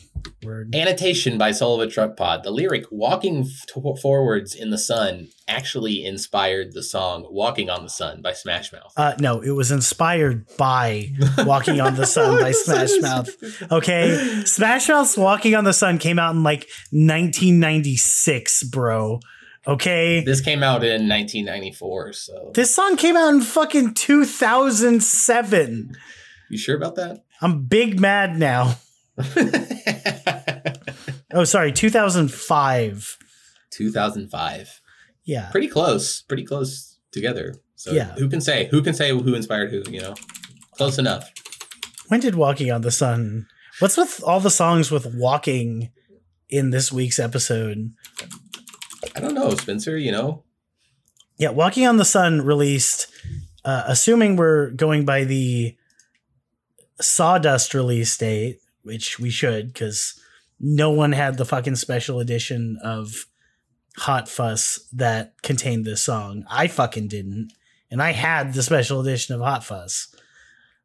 Speaker 2: word.
Speaker 1: Annotation by Soul of a Truck Pod. The lyric "Walking f- forwards in the sun" actually inspired the song "Walking on the Sun" by Smash Mouth.
Speaker 2: Uh, no, it was inspired by Walking on the Sun by Smash Mouth. Okay, Smash Mouth's Walking on the Sun came out in like 1996, bro. Okay,
Speaker 1: This came out in 1994. So,
Speaker 2: this song came out in fucking 2007.
Speaker 1: you sure about that?
Speaker 2: I'm big mad now. Oh, sorry, 2005.
Speaker 1: 2005.
Speaker 2: Yeah.
Speaker 1: Pretty close. Pretty close together. So
Speaker 2: Yeah.
Speaker 1: who can say? Who can say who inspired who? You know, close enough.
Speaker 2: When did Walking on the Sun? What's with all the songs with walking in this week's episode?
Speaker 1: I don't know, Spencer. You know,
Speaker 2: Yeah, Walking on the Sun released, uh, assuming we're going by the Sawdust release date, which we should, because no one had the fucking special edition of Hot Fuss that contained this song. I fucking didn't. And I had the special edition of Hot Fuss.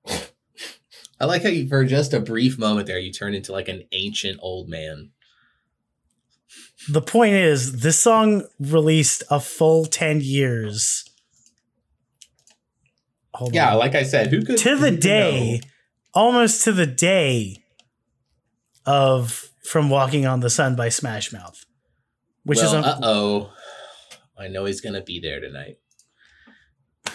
Speaker 1: I like how you, for just a brief moment there, you turn into like an ancient old man.
Speaker 2: The point is, this song released a full 10 years. Hold
Speaker 1: Yeah,
Speaker 2: on.
Speaker 1: like I said, who could
Speaker 2: to the day,
Speaker 1: know?
Speaker 2: almost to the day of From Walking on the Sun by Smash Mouth, which is
Speaker 1: well,
Speaker 2: a,
Speaker 1: uh oh. I know he's gonna be there tonight.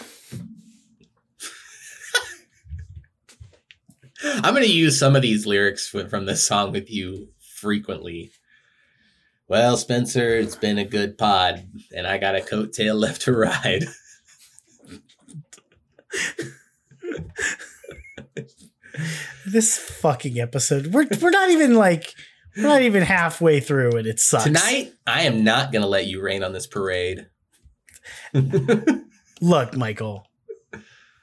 Speaker 1: I'm gonna use some of these lyrics from this song with you frequently. Well, Spencer, it's been a good pod, and I got a coattail left to ride.
Speaker 2: this fucking episode. We're we're not even like we're not even halfway through and it sucks.
Speaker 1: Tonight, I am not gonna let you rain on this parade.
Speaker 2: Look, Michael.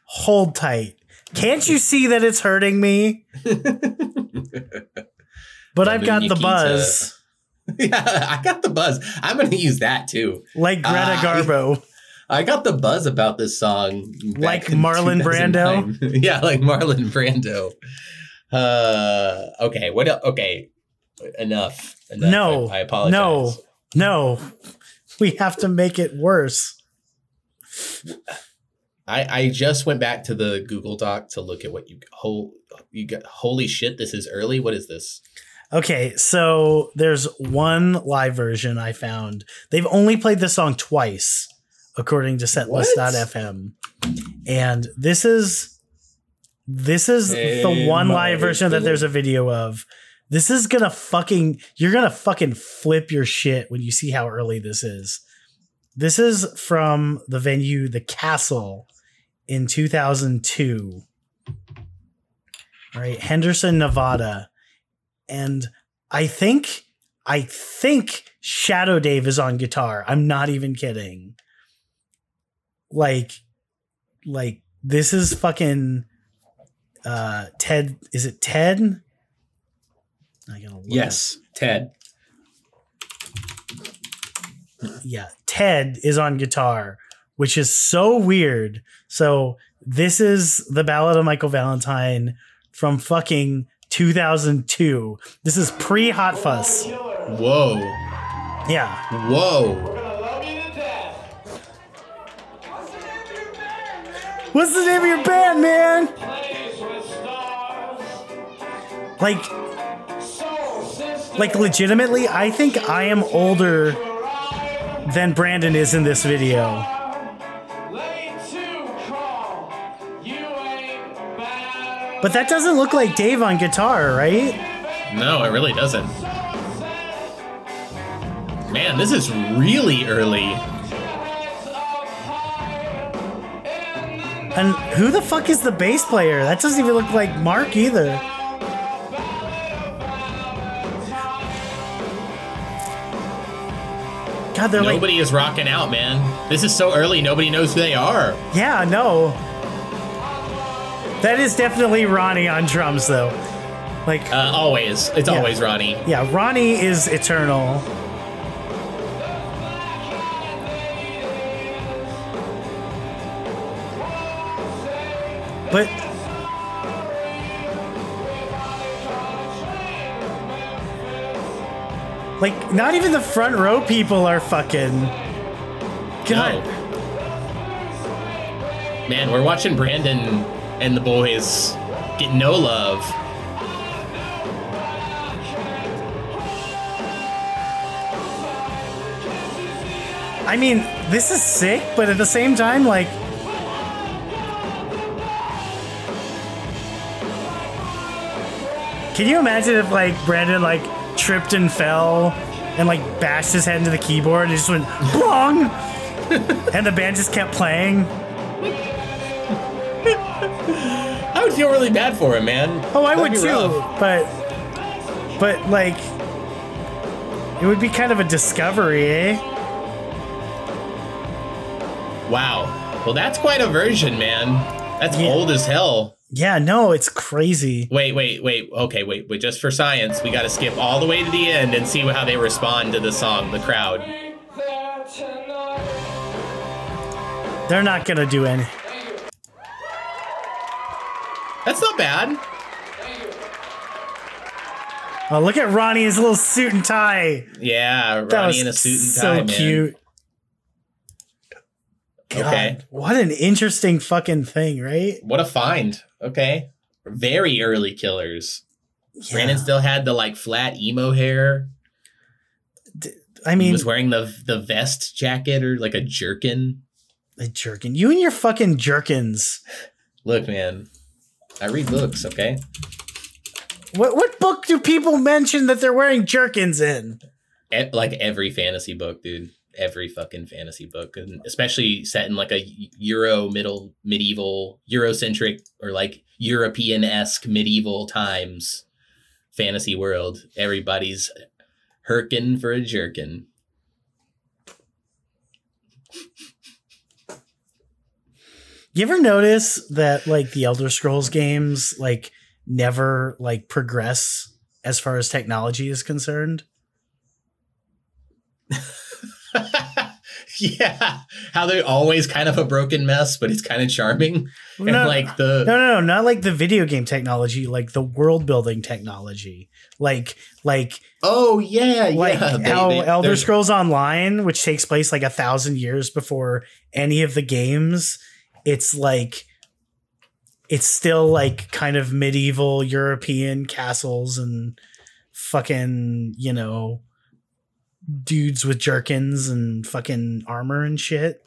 Speaker 2: Hold tight. Can't you see that it's hurting me? But I've got the buzz.
Speaker 1: yeah, I got the buzz. I'm gonna use that too.
Speaker 2: Like Greta
Speaker 1: Ah,
Speaker 2: Garbo.
Speaker 1: I got the buzz about this song.
Speaker 2: Like Marlon
Speaker 1: Brando? yeah, like Marlon Brando. Uh, okay. What? Okay, enough. enough.
Speaker 2: No,
Speaker 1: I, I apologize.
Speaker 2: no. No. We have to make it worse.
Speaker 1: I I just went back to the Google Doc to look at what you whole you got. Holy shit! This is early. What is this?
Speaker 2: Okay, so there's one live version I found. They've only played this song twice, according to setlist.fm. And this is this is
Speaker 1: Hey,
Speaker 2: the one live version that there's a video of. This is gonna fucking you're gonna fucking flip your shit when you see how early this is. This is from the venue The Castle in 2002. All right, Henderson, Nevada. And I think I think Shadow Dave is on guitar. I'm not even kidding. Like like this is fucking uh Ted is it Ted? I gotta look
Speaker 1: Yes, Ted.
Speaker 2: yeah, Ted is on guitar, which is so weird. So this is the Ballad of Michael Valentine from fucking 2002. This is pre Hot Fuss.
Speaker 1: Whoa.
Speaker 2: Yeah.
Speaker 1: Whoa.
Speaker 2: What's the name of your band, man? Like, like legitimately, I think I am older than Brandon is in this video. But that doesn't look like Dave on guitar, right?
Speaker 1: No, it really doesn't. Man, this is really early.
Speaker 2: And who the fuck is the bass player? That doesn't even look like Mark either. God, they're like,
Speaker 1: Nobody is rocking out, man. This is so early, nobody knows who they are.
Speaker 2: yeah, no. That is definitely Ronnie on drums, though. Like,
Speaker 1: Uh, always. It's
Speaker 2: Yeah.
Speaker 1: always Ronnie.
Speaker 2: yeah, Ronnie is eternal. But like not even the front row people are fucking God.
Speaker 1: No. Man, we're watching Brandon and the boys get no love.
Speaker 2: I mean, this is sick, but at the same time, like. Can you imagine if, like, Brandon, like, tripped and fell and, like, bashed his head into the keyboard and just went, blong! and the band just kept playing?
Speaker 1: I would feel really bad for him, man.
Speaker 2: Oh, I
Speaker 1: That'd
Speaker 2: would too,
Speaker 1: rough.
Speaker 2: but. But, like. It would be kind of a discovery, eh?
Speaker 1: Wow. Well, that's quite a version, man. That's
Speaker 2: Yeah.
Speaker 1: old as hell.
Speaker 2: Yeah, no, it's crazy.
Speaker 1: Wait, wait, wait. Okay, wait, wait. Just for science, we got to skip all the way to the end and see how they respond to the song, the crowd.
Speaker 2: They're not gonna do any.
Speaker 1: That's not bad.
Speaker 2: Oh, look at Ronnie's little suit and tie.
Speaker 1: Yeah,
Speaker 2: That
Speaker 1: Ronnie in a suit and
Speaker 2: so
Speaker 1: tie, man.
Speaker 2: cute. God,
Speaker 1: Okay.
Speaker 2: what an interesting fucking thing, right?
Speaker 1: What a find. Okay. Very early killers.
Speaker 2: Yeah.
Speaker 1: Brandon still had the like flat emo hair.
Speaker 2: I mean, he
Speaker 1: was wearing the the vest jacket or like a jerkin.
Speaker 2: a jerkin. You and your fucking jerkins.
Speaker 1: Look, man. I read books, okay?
Speaker 2: What what book do people mention that they're wearing jerkins in?
Speaker 1: E- like every fantasy book, dude. Every fucking fantasy book, and especially set in like a Euro middle medieval Eurocentric or like European esque medieval times fantasy world. Everybody's herkin for a jerkin.
Speaker 2: You ever notice that like the Elder Scrolls games like never like progress as far as technology is concerned?
Speaker 1: yeah, how they're always kind of a broken mess, but it's kind of charming. And
Speaker 2: No.
Speaker 1: like the
Speaker 2: No, no, no, not like the video game technology, like the world building technology. Like like
Speaker 1: oh yeah,
Speaker 2: like
Speaker 1: yeah, they-
Speaker 2: how
Speaker 1: they-
Speaker 2: Elder Scrolls Online, which takes place like a thousand years before any of the games, it's like it's still like kind of medieval European castles and fucking, you know, dudes with jerkins and fucking armor and shit.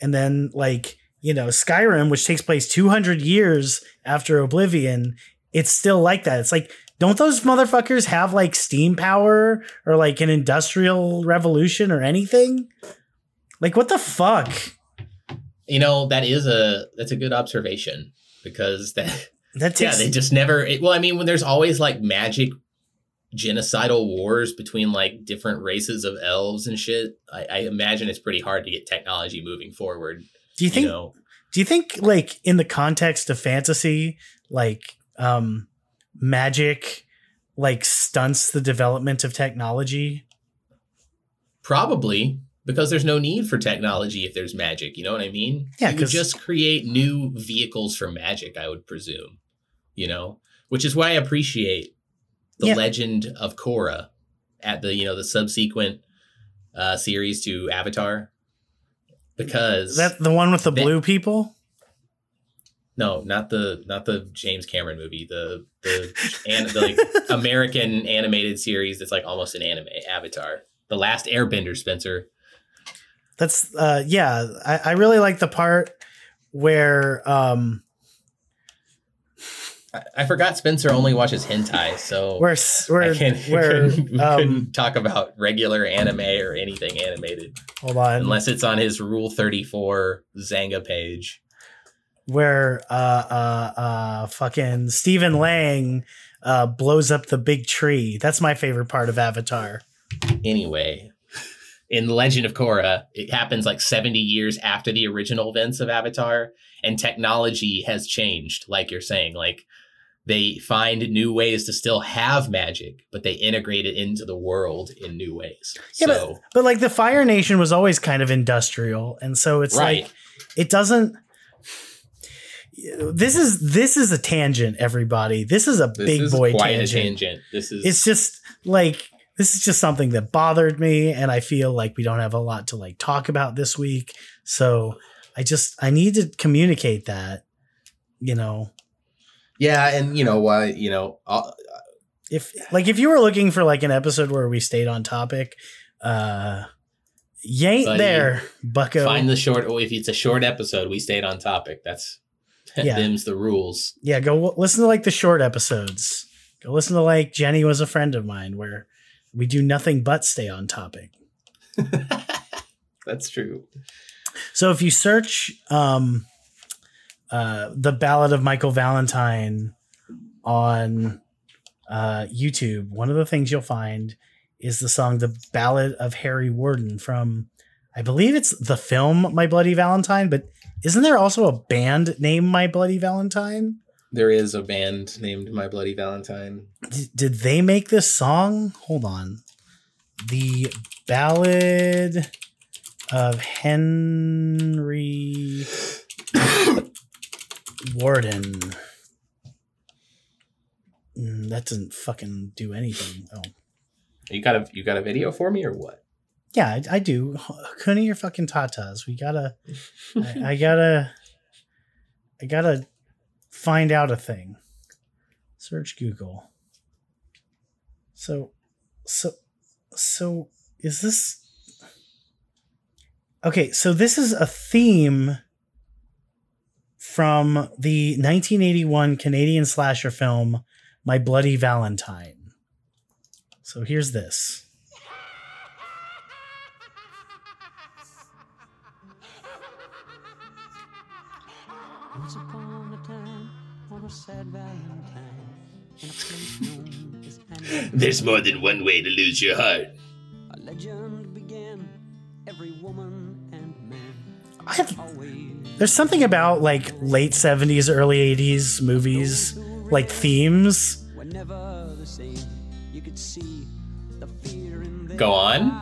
Speaker 2: And then like, you know, Skyrim, which takes place 200 years after Oblivion, it's still like that. It's like don't those motherfuckers have like steam power or like an industrial revolution or anything? Like what the fuck?
Speaker 1: You know that is a that's a good observation because that
Speaker 2: That
Speaker 1: yeah they just never. It, well, I mean, when there's always like magic genocidal wars between like different races of elves and shit, I, I imagine it's pretty hard to get technology moving forward.
Speaker 2: Do you think
Speaker 1: you know,
Speaker 2: do you think like in the context of fantasy, like um magic like stunts the development of technology?
Speaker 1: probably because there's no need for technology if there's magic. You know what I mean?
Speaker 2: Yeah,
Speaker 1: you just create new vehicles for magic. I would presume. You know, which is why I appreciate the
Speaker 2: Yeah.
Speaker 1: legend of Korra at the you know the subsequent uh, series to Avatar because
Speaker 2: Is that the one with the
Speaker 1: They-
Speaker 2: blue people?
Speaker 1: no, not the not the James Cameron movie. The the, an, the like American animated series that's like almost an anime. Avatar, the Last Airbender. Spencer.
Speaker 2: That's uh yeah, I, I really like the part where um
Speaker 1: I, I forgot Spencer only watches hentai, so
Speaker 2: where s- where
Speaker 1: I can't,
Speaker 2: where
Speaker 1: couldn't, we
Speaker 2: um
Speaker 1: couldn't talk about regular anime or anything animated
Speaker 2: hold on
Speaker 1: unless it's on his Rule Thirty Four Zanga page.
Speaker 2: where uh uh uh fucking Stephen Lang uh blows up the big tree. That's my favorite part of Avatar.
Speaker 1: anyway. In Legend of Korra, it happens like 70 years after the original events of Avatar, and technology has changed, like you're saying. Like they find new ways to still have magic, but they integrate it into the world in new ways.
Speaker 2: Yeah, but-
Speaker 1: so,
Speaker 2: But like the Fire Nation was always kind of industrial, and so it's
Speaker 1: right.
Speaker 2: like it doesn't. This is this is a tangent, everybody. This is a
Speaker 1: this
Speaker 2: big
Speaker 1: is
Speaker 2: boy
Speaker 1: quite
Speaker 2: tangent.
Speaker 1: a tangent. This is
Speaker 2: It's just like this is just something that bothered me, and I feel like we don't have a lot to like talk about this week. So I just I need to communicate that, you know,
Speaker 1: yeah, and you know what? You know, I'll,
Speaker 2: if like if you were looking for like an episode where we stayed on topic, uh, you ain't
Speaker 1: Buddy,
Speaker 2: there, Bucko.
Speaker 1: find the short. oh, If it's a short episode, we stayed on topic. That's
Speaker 2: Yeah.
Speaker 1: them's the rules.
Speaker 2: yeah, go listen to like the short episodes. Go listen to like Jenny was a friend of mine, where we do nothing but stay on topic.
Speaker 1: That's true.
Speaker 2: So if you search um, uh, the Ballad of Michael Valentine on uh, YouTube, one of the things you'll find is the song "The Ballad of Harry Warden" from, I believe it's the film My Bloody Valentine. But isn't there also a band named My Bloody Valentine?
Speaker 1: There is a band named My Bloody Valentine.
Speaker 2: D- did they make this song? Hold on. The Ballad of Henry Warden. Mm, that doesn't fucking do anything. Oh.
Speaker 1: You got a you got a video for me or what?
Speaker 2: Yeah, I, I do. Kuni or fucking tatas. We gotta. I, I gotta. I gotta find out a thing. Search Google. So, so, so is this? Okay, so this is a theme from the 1981 Canadian slasher film My Bloody Valentine. So here's this.
Speaker 1: There's more than one way to lose your heart.
Speaker 4: a legend began. Every woman and man
Speaker 2: I
Speaker 4: always
Speaker 2: There's something about like late 70s, early 80s movies, like themes.
Speaker 4: were never the same. You could see the fear in their
Speaker 1: Go on.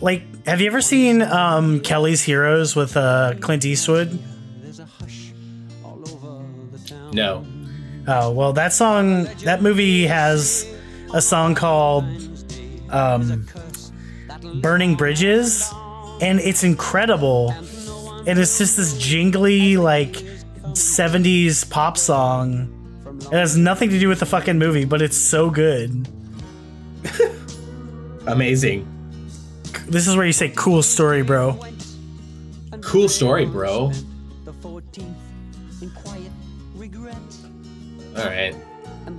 Speaker 2: Like, have you ever seen um, Kelly's Heroes with uh, Clint Eastwood?
Speaker 4: There's a hush all over the town.
Speaker 1: No.
Speaker 2: Oh, well, that song, that movie has a song called um, Burning Bridges, and it's incredible. And it's just this jingly, like, 70s pop song. It has nothing to do with the fucking movie, but it's so good.
Speaker 1: Amazing.
Speaker 2: This is where you say cool story, bro.
Speaker 1: Cool story, bro.
Speaker 4: The 14th in quiet regret.
Speaker 1: All right.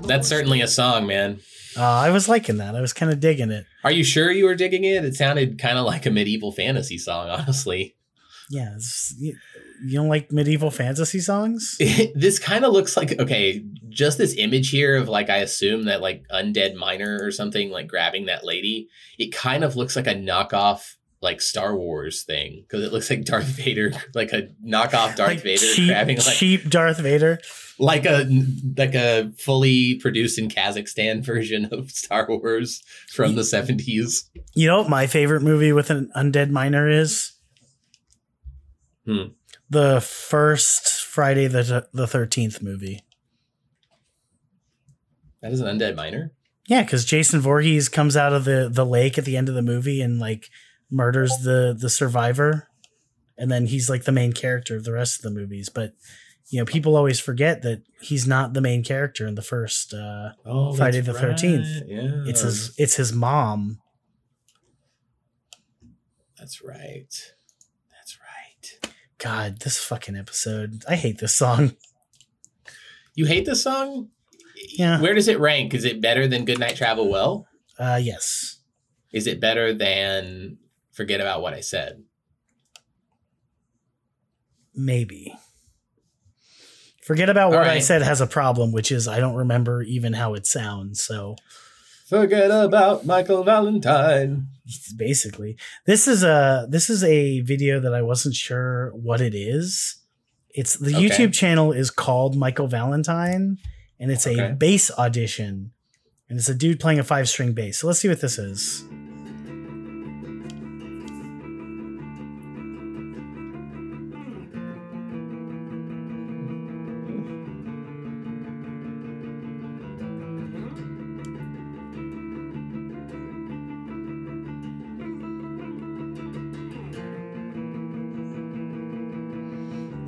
Speaker 1: That's certainly a song, man.
Speaker 2: Uh, I was liking that. I was kind of digging it.
Speaker 1: Are you sure you were digging it? It sounded kind of like a medieval fantasy song, honestly.
Speaker 2: Yeah, you, you don't like medieval fantasy songs?
Speaker 1: this kind of looks like okay, just this image here of like I assume that like undead miner or something like grabbing that lady. It kind of looks like a knockoff like Star Wars thing because it looks like Darth Vader, like a knockoff Darth
Speaker 2: like
Speaker 1: Vader
Speaker 2: cheap,
Speaker 1: grabbing like
Speaker 2: cheap Darth Vader.
Speaker 1: like a like a fully produced in Kazakhstan version of Star Wars from the seventies.
Speaker 2: You know what my favorite movie with an undead miner is?
Speaker 1: Hmm.
Speaker 2: The first Friday the the Thirteenth movie.
Speaker 1: That is an undead miner.
Speaker 2: Yeah, because Jason Voorhees comes out of the the lake at the end of the movie and like murders the the survivor, and then he's like the main character of the rest of the movies. But you know, people always forget that he's not the main character in the first. Uh,
Speaker 1: Oh,
Speaker 2: Friday the 13th.
Speaker 1: right. Yeah,
Speaker 2: it's his it's his mom.
Speaker 1: That's right. That's right.
Speaker 2: God, this fucking episode. I hate this song.
Speaker 1: You hate this song?
Speaker 2: Yeah.
Speaker 1: Where does it rank? Is it better than Good Night Travel Well?
Speaker 2: Uh, yes.
Speaker 1: Is it better than Forget About What I Said?
Speaker 2: Maybe. Forget about what
Speaker 1: All
Speaker 2: I said has a problem, which is I don't remember even how it sounds. So
Speaker 1: Forget about Michael Valentine.
Speaker 2: basically, this is a this is a video that I wasn't sure what it is. It's the
Speaker 1: Okay.
Speaker 2: YouTube channel is called Michael Valentine, and it's a bass audition, and it's a dude playing a five string bass. So let's see what this is.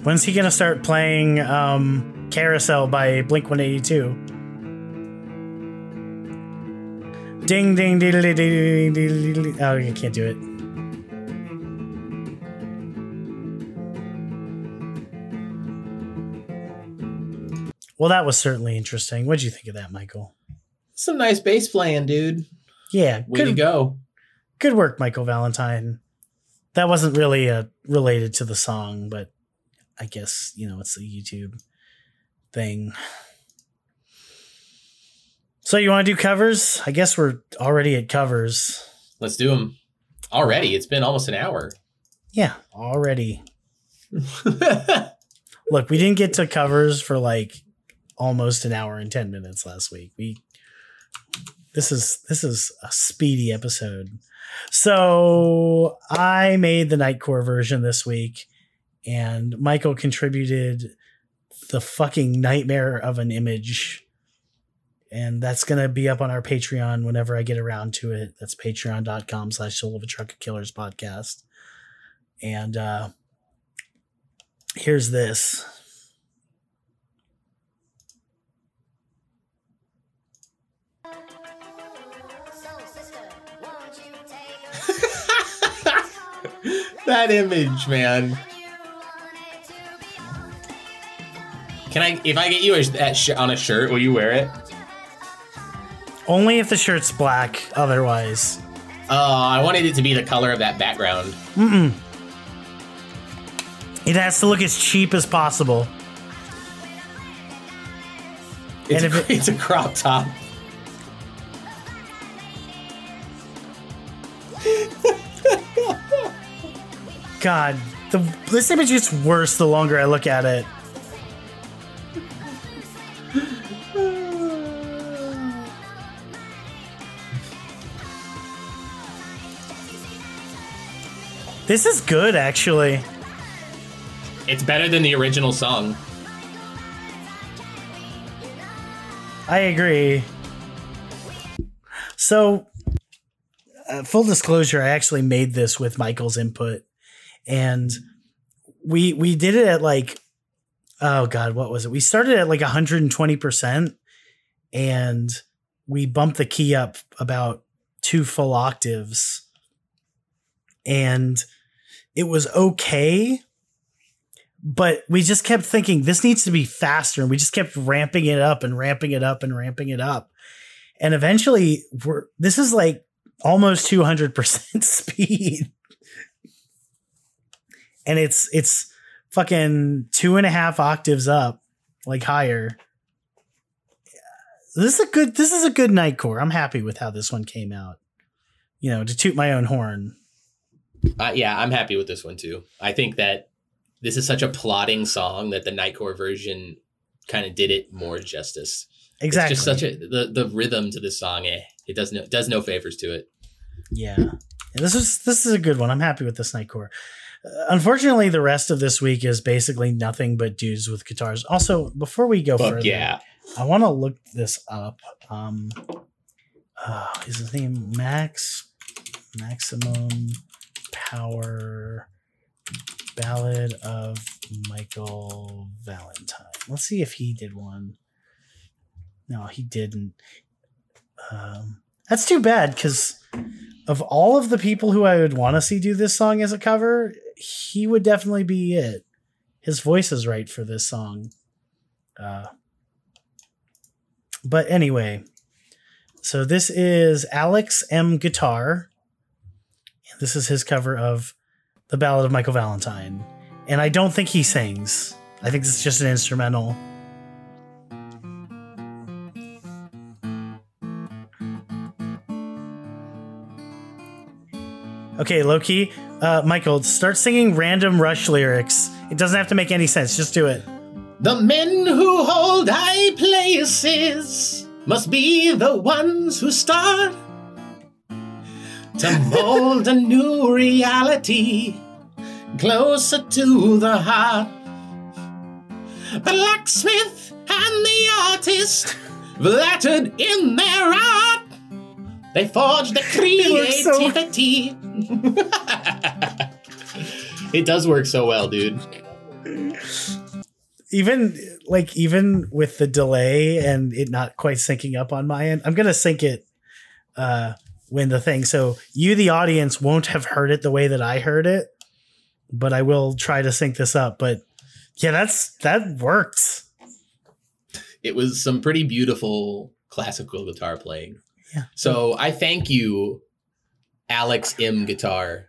Speaker 2: When's he gonna start playing um, "Carousel" by Blink One Eighty Two? Ding ding ding ding ding ding ding. Oh, I can't do it. Well, that was certainly interesting. What'd you think of that, Michael?
Speaker 1: Some nice bass playing, dude.
Speaker 2: Yeah,
Speaker 1: Way to go.
Speaker 2: good work, Michael Valentine. That wasn't really uh, related to the song, but I guess you know it's a YouTube thing. So you want to do covers? I guess we're already at covers.
Speaker 1: Let's do them. Already, it's been almost an hour.
Speaker 2: Yeah, already. Look, we didn't get to covers for like almost an hour and 10 minutes last week. We this is this is a speedy episode. So, I made the Nightcore version this week and Michael contributed the fucking nightmare of an image. And that's gonna be up on our Patreon whenever I get around to it. That's patreon.com slash soul of a truck of killers podcast. And uh here's this.
Speaker 1: that image, man. Can I, if I get you a, sh- on a shirt, will you wear it?
Speaker 2: Only if the shirt's black, otherwise.
Speaker 1: Oh, I wanted it to be the color of that background.
Speaker 2: Mm-mm. It has to look as cheap as possible.
Speaker 1: It's,
Speaker 2: And
Speaker 1: a,
Speaker 2: it-
Speaker 1: it's a crop top.
Speaker 2: God, the this image gets worse the longer I look at it. This is good, actually.
Speaker 1: It's better than the original song.
Speaker 2: I agree. So, uh, full disclosure, I actually made this with Michael's input, and we we did it at like, oh god, what was it? We started at like 120 percent, and we bumped the key up about two full octaves, and it was okay. But we just kept thinking this needs to be faster, and we just kept ramping it up and ramping it up and ramping it up, and eventually we're this is like almost 200% speed. And it's it's fucking two and a half octaves up like higher. This is a good this is a good nightcore i'm happy with how this one came out you know to toot my own horn
Speaker 1: Uh, yeah, I'm happy with this one too. I think that this is such a plotting song that the Nightcore version kind of did it more justice.
Speaker 2: exactly
Speaker 1: It's just such a the, the rhythm to this song. Eh, it does no does no favors to it.
Speaker 2: Yeah. This is this is a good one. I'm happy with this Nightcore. Uh, unfortunately, the rest of this week is basically nothing but dudes with guitars. Also, before we go
Speaker 1: Fuck
Speaker 2: further,
Speaker 1: yeah.
Speaker 2: I want to look this up. Um, uh, is his name Max? Maximum Power Ballad of Michael Valentine. Let's see if he did one. No, he didn't. Um, that's too bad because of all of the people who I would want to see do this song as a cover, he would definitely be it. His voice is right for this song. Uh, but anyway, so this is Alex M. Guitar. This is his cover of the Ballad of Michael Valentine. And I don't think he sings. I think this is just an instrumental. Okay, Loki. Uh, Michael, start singing random Rush lyrics. It doesn't have to make any sense. Just do it.
Speaker 1: The men who hold high places must be the ones who start to mold a new reality closer to the heart. The blacksmith and the artist flattered in their art. They forged the creativity. it does work so well, dude.
Speaker 2: even like even with the delay and it not quite syncing up on my end i'm gonna sync it uh when the thing so you the audience won't have heard it the way that i heard it but i will try to sync this up but yeah that's that worked
Speaker 1: it was some pretty beautiful classical guitar playing.
Speaker 2: Yeah.
Speaker 1: So I thank you, Alex M Guitar.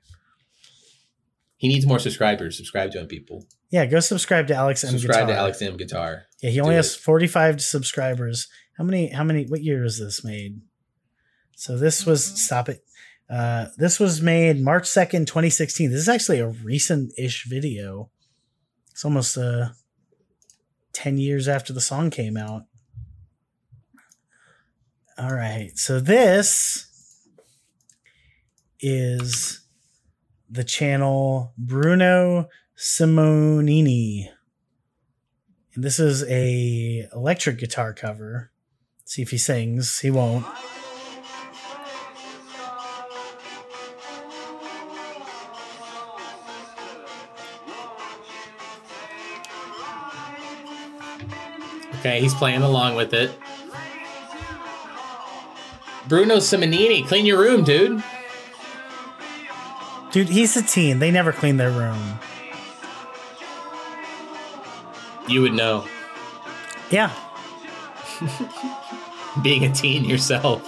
Speaker 1: He needs more subscribers. Subscribe to him, people.
Speaker 2: yeah go subscribe to alex m
Speaker 1: Subscribe to
Speaker 2: Guitar.
Speaker 1: Alex M Guitar.
Speaker 2: yeah he only
Speaker 1: Do
Speaker 2: has 45 subscribers how many how many what year was this made so this was stop it uh this was made march 2nd 2016 this is actually a recent-ish video it's almost uh 10 years after the song came out all right so this is the channel bruno simonini and this is a electric guitar cover. See if he sings. He won't.
Speaker 1: Okay, he's playing along with it. Bruno Simonini, clean your room, dude.
Speaker 2: Dude, he's a teen. They never clean their room.
Speaker 1: You would know.
Speaker 2: Yeah.
Speaker 1: Being a teen yourself.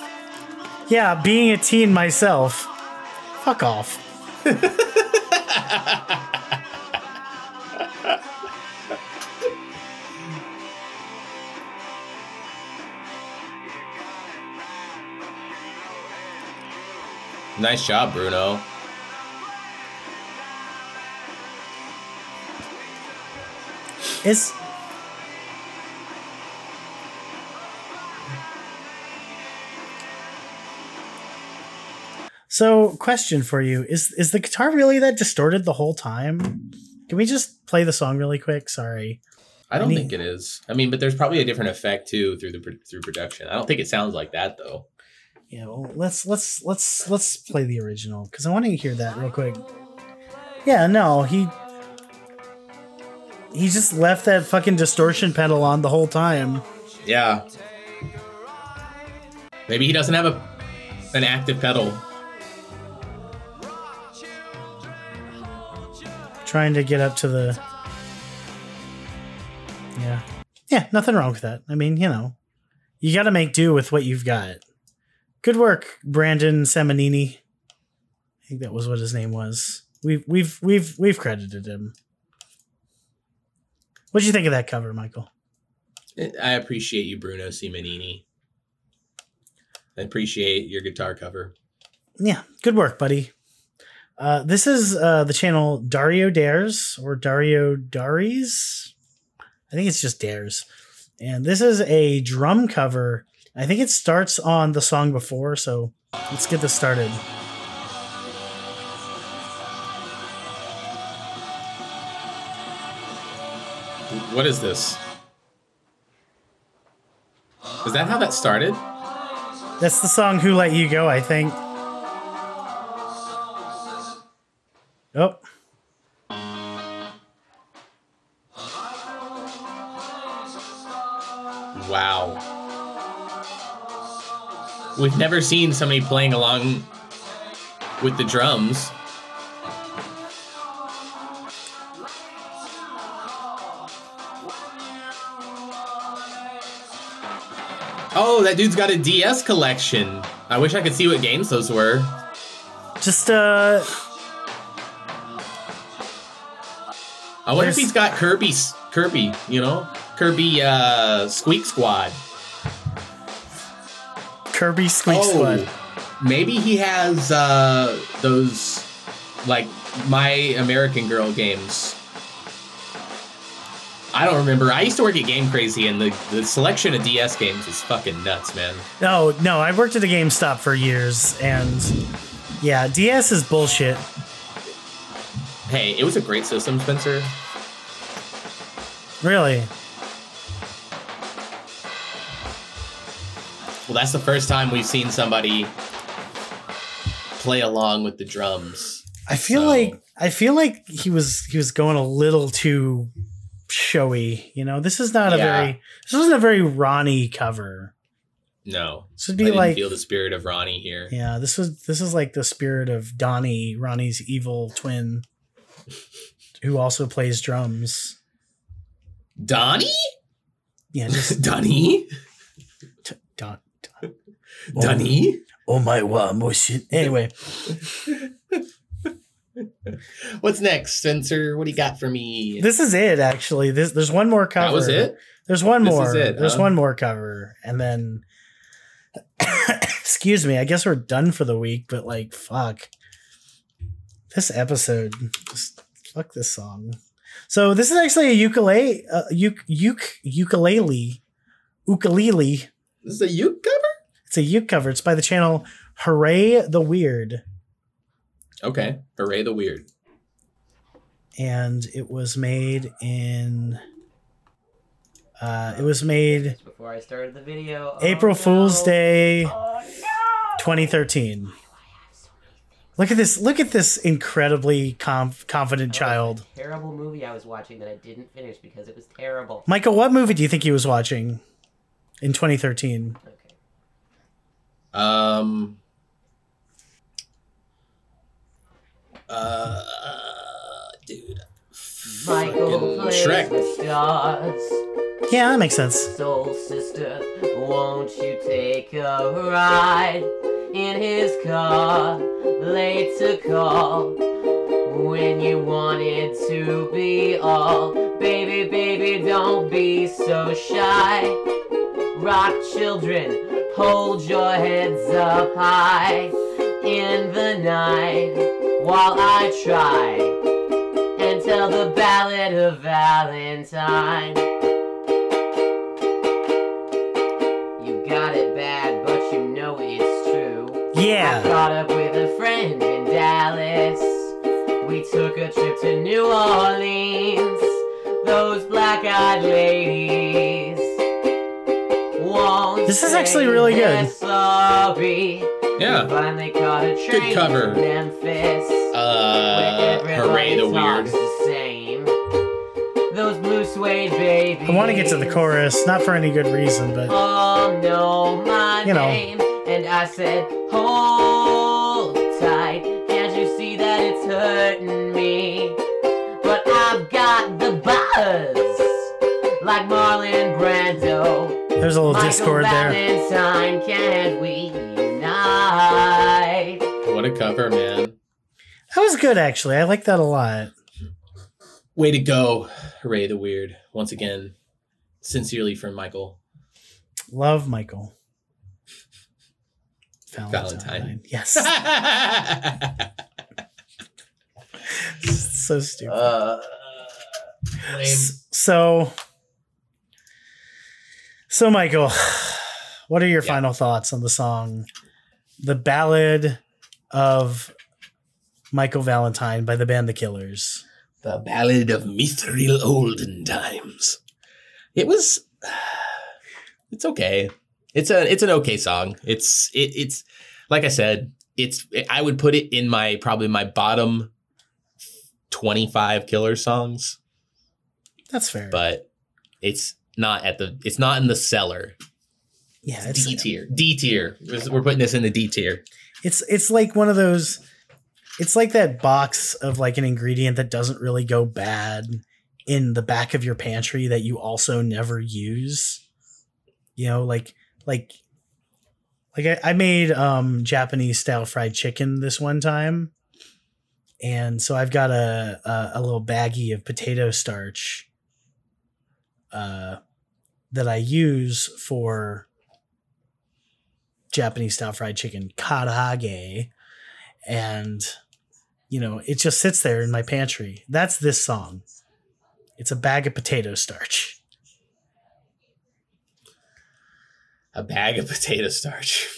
Speaker 2: Yeah, being a teen myself. Fuck off.
Speaker 1: Nice job, Bruno.
Speaker 2: It's So, question for you. Is is the guitar really that distorted the whole time? Can we just play the song really quick? Sorry.
Speaker 1: I don't think it is. I mean, but there's probably a different effect too through the through production. I don't think it sounds like that though.
Speaker 2: Yeah, well, let's let's let's let's play the original because I want to hear that real quick. Yeah, no, he he just left that fucking distortion pedal on the whole time.
Speaker 1: Yeah. Maybe he doesn't have a an active pedal.
Speaker 2: trying to get up to the yeah yeah nothing wrong with that i mean you know you got to make do with what you've got good work brandon seminini. I think that was what his name was. We've we've we've we've credited him. What'd you think of that cover michael?
Speaker 1: I appreciate you, Bruno Simonini. I appreciate your guitar cover.
Speaker 2: yeah good work buddy. Uh, this is uh, the channel dario dares or dario daries i think it's just dares. And this is a drum cover I think it starts on the song before, so let's get this started.
Speaker 1: What is this? Is that how that started?
Speaker 2: That's the song Who Let You Go, I think. Oh.
Speaker 1: Wow. We've never seen somebody playing along with the drums. Oh, that dude's got a DS collection. I wish I could see what games those were.
Speaker 2: Just uh,
Speaker 1: I wonder if he's got Kirby's Kirby, you know? Kirby uh Squeak Squad.
Speaker 2: Kirby Squeak
Speaker 1: Oh.
Speaker 2: Squad.
Speaker 1: Maybe he has uh those like My American Girl games. I don't remember. I used to work at Game Crazy and the, the selection of DS games is fucking nuts, man.
Speaker 2: No, no, I've worked at a GameStop for years, and yeah, DS is bullshit.
Speaker 1: Hey, it was a great system, Spencer.
Speaker 2: Really.
Speaker 1: Well, that's the first time we've seen somebody play along with the drums.
Speaker 2: I feel
Speaker 1: So-
Speaker 2: like I feel like he was he was going a little too showy. You know, this is not a
Speaker 1: Yeah.
Speaker 2: very this wasn't a very Ronnie cover.
Speaker 1: No.
Speaker 2: This would be like
Speaker 1: feel the spirit of Ronnie here.
Speaker 2: yeah, this was this is like the spirit of Donnie, Ronnie's evil twin, who also plays drums.
Speaker 1: Donnie?
Speaker 2: Yeah, just
Speaker 1: Donnie?
Speaker 2: Don.
Speaker 1: Donnie?
Speaker 2: Oh my wow, more shit. Anyway,
Speaker 1: What's next, Spencer? What do you got for me?
Speaker 2: this is it. Actually, this there's one more cover.
Speaker 1: that was it?
Speaker 2: There's one
Speaker 1: This
Speaker 2: more.
Speaker 1: is it,
Speaker 2: There's
Speaker 1: huh?
Speaker 2: one more cover, and then excuse me. I guess we're done for the week. But like, fuck, this episode. Just fuck this song. So this is actually a ukulele, uh, uk, uk, ukulele, ukulele.
Speaker 1: This is a uke cover?
Speaker 2: It's a uke cover. It's by the channel Hooray the Weird,
Speaker 1: Okay. Hooray the weird.
Speaker 2: and it was made in. Uh, it was made
Speaker 5: Before I started the video.
Speaker 2: April
Speaker 5: oh,
Speaker 2: Fool's
Speaker 5: no.
Speaker 2: Day,
Speaker 5: Oh, no.
Speaker 2: 2013. Look at this! Look at this incredibly conf- confident
Speaker 5: That was
Speaker 2: child,
Speaker 5: a terrible movie I was watching that I didn't finish because it was terrible.
Speaker 2: Michael. What movie do you think he was watching in 2013?
Speaker 5: Okay.
Speaker 1: Um. Uh, dude.
Speaker 5: Michael plays
Speaker 1: Shrek.
Speaker 5: with stars.
Speaker 2: Yeah, that makes sense.
Speaker 5: Soul sister, won't you take a ride in his car? Late to call when you wanted to be all. Baby, baby, don't be so shy. Rock children, hold your heads up high in the night while I try and tell the ballad of Valentine. You got it bad, but you know it's true.
Speaker 2: Yeah.
Speaker 5: I caught up with a friend in Dallas. We took a trip to New Orleans. Those black-eyed ladies. Won't
Speaker 2: This is actually really
Speaker 5: they're
Speaker 2: good.
Speaker 5: Sorry.
Speaker 1: Yeah.
Speaker 5: We finally caught a train
Speaker 1: cover.
Speaker 5: to Memphis.
Speaker 1: Uh,
Speaker 5: where
Speaker 1: hooray the weird.
Speaker 5: the same. Those blue suede babies.
Speaker 2: I want to get to the chorus, not for any good reason, but
Speaker 5: all know my
Speaker 2: You know.
Speaker 5: name. And I said, hold tight. Can't you see that it's hurting me? But I've got the buzz. Like Marlon Brando.
Speaker 2: There's a little
Speaker 5: Michael
Speaker 2: discord there.
Speaker 5: Valentine, can't we unite?
Speaker 1: What a cover, man.
Speaker 2: That was good, actually. I like that a lot.
Speaker 1: Way to go. Hooray the weird. Once again, sincerely from Michael.
Speaker 2: Love Michael.
Speaker 1: Valentine.
Speaker 2: Yes. so stupid.
Speaker 1: uh,
Speaker 2: So, so Michael, what are your
Speaker 1: Yeah.
Speaker 2: final thoughts on the song, "The Ballad of Michael Valentine" by the band The Killers?
Speaker 1: The Ballad of Mithril Olden Times. It was. It's okay. It's a. It's an okay song. It's. It, it's like I said. It's. I would put it in my probably my bottom twenty five killer songs,
Speaker 2: That's fair.
Speaker 1: but it's not at the. It's not in the cellar.
Speaker 2: Yeah,
Speaker 1: It's D tier. D tier. We're we're putting this in the D tier.
Speaker 2: it's it's like one of those. It's like that box of like an ingredient that doesn't really go bad in the back of your pantry that you also never use. You know, like like like I, I made um Japanese style fried chicken this one time. And so I've got a a, a little baggie of potato starch uh that I use for Japanese style fried chicken, karaage. And you know, it just sits there in my pantry. That's this song. It's a bag of potato starch.
Speaker 1: A bag of potato starch.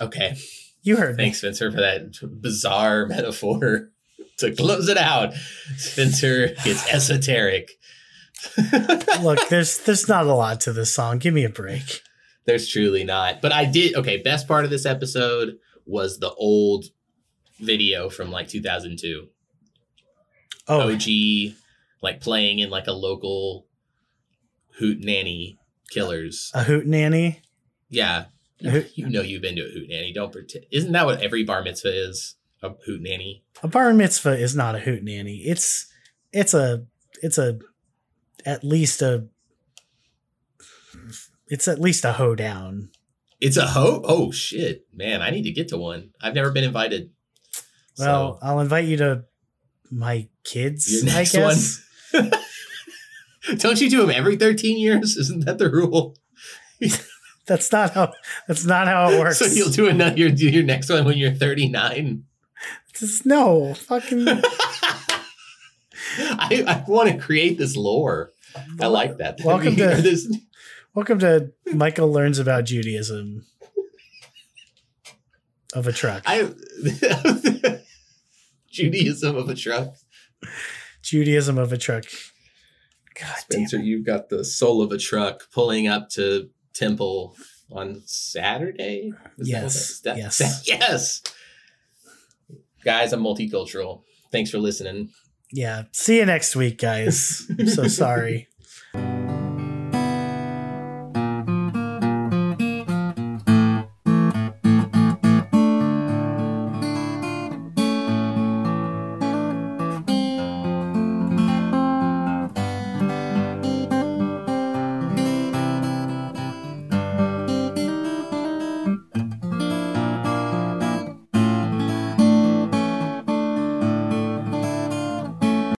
Speaker 1: Okay.
Speaker 2: You heard me.
Speaker 1: Thanks, Spencer, for that bizarre metaphor to close it out. Spencer gets esoteric.
Speaker 2: Look, there's there's not a lot to this song. Give me a break.
Speaker 1: There's truly not. But I did. Okay, best part of this episode was the old video from like 2002.
Speaker 2: Oh,
Speaker 1: OG, like playing in like a local hoot nanny killers.
Speaker 2: a hoot nanny.
Speaker 1: Yeah.
Speaker 2: Hoot-
Speaker 1: You know you've been to a hoot nanny. Don't pretend. Isn't that what every bar mitzvah is? A hoot nanny.
Speaker 2: A bar mitzvah is not a hoot nanny. It's it's a it's a at least a it's at least a hoedown.
Speaker 1: It's a ho. Oh shit, man! I need to get to one. I've never been invited.
Speaker 2: Well,
Speaker 1: so,
Speaker 2: I'll invite you to my kids.
Speaker 1: your
Speaker 2: I
Speaker 1: next
Speaker 2: guess.
Speaker 1: one. Don't you do them every thirteen years? Isn't that the rule?
Speaker 2: That's not how. That's not how it works.
Speaker 1: So you'll do another. Your your next one when you're thirty nine.
Speaker 2: No fucking.
Speaker 1: I, I want to create this lore. I like that.
Speaker 2: Welcome to-
Speaker 1: this.
Speaker 2: Welcome to Michael learns about Judaism of a truck.
Speaker 1: I Judaism of a truck.
Speaker 2: Judaism of a truck. God damn.
Speaker 1: Spencer, you've got the soul of a truck pulling up to Temple on Saturday. Is
Speaker 2: Yes,
Speaker 1: what that-
Speaker 2: yes.
Speaker 1: that- yes. Guys, I'm multicultural. Thanks for listening.
Speaker 2: Yeah. See you next week, guys. I'm so sorry.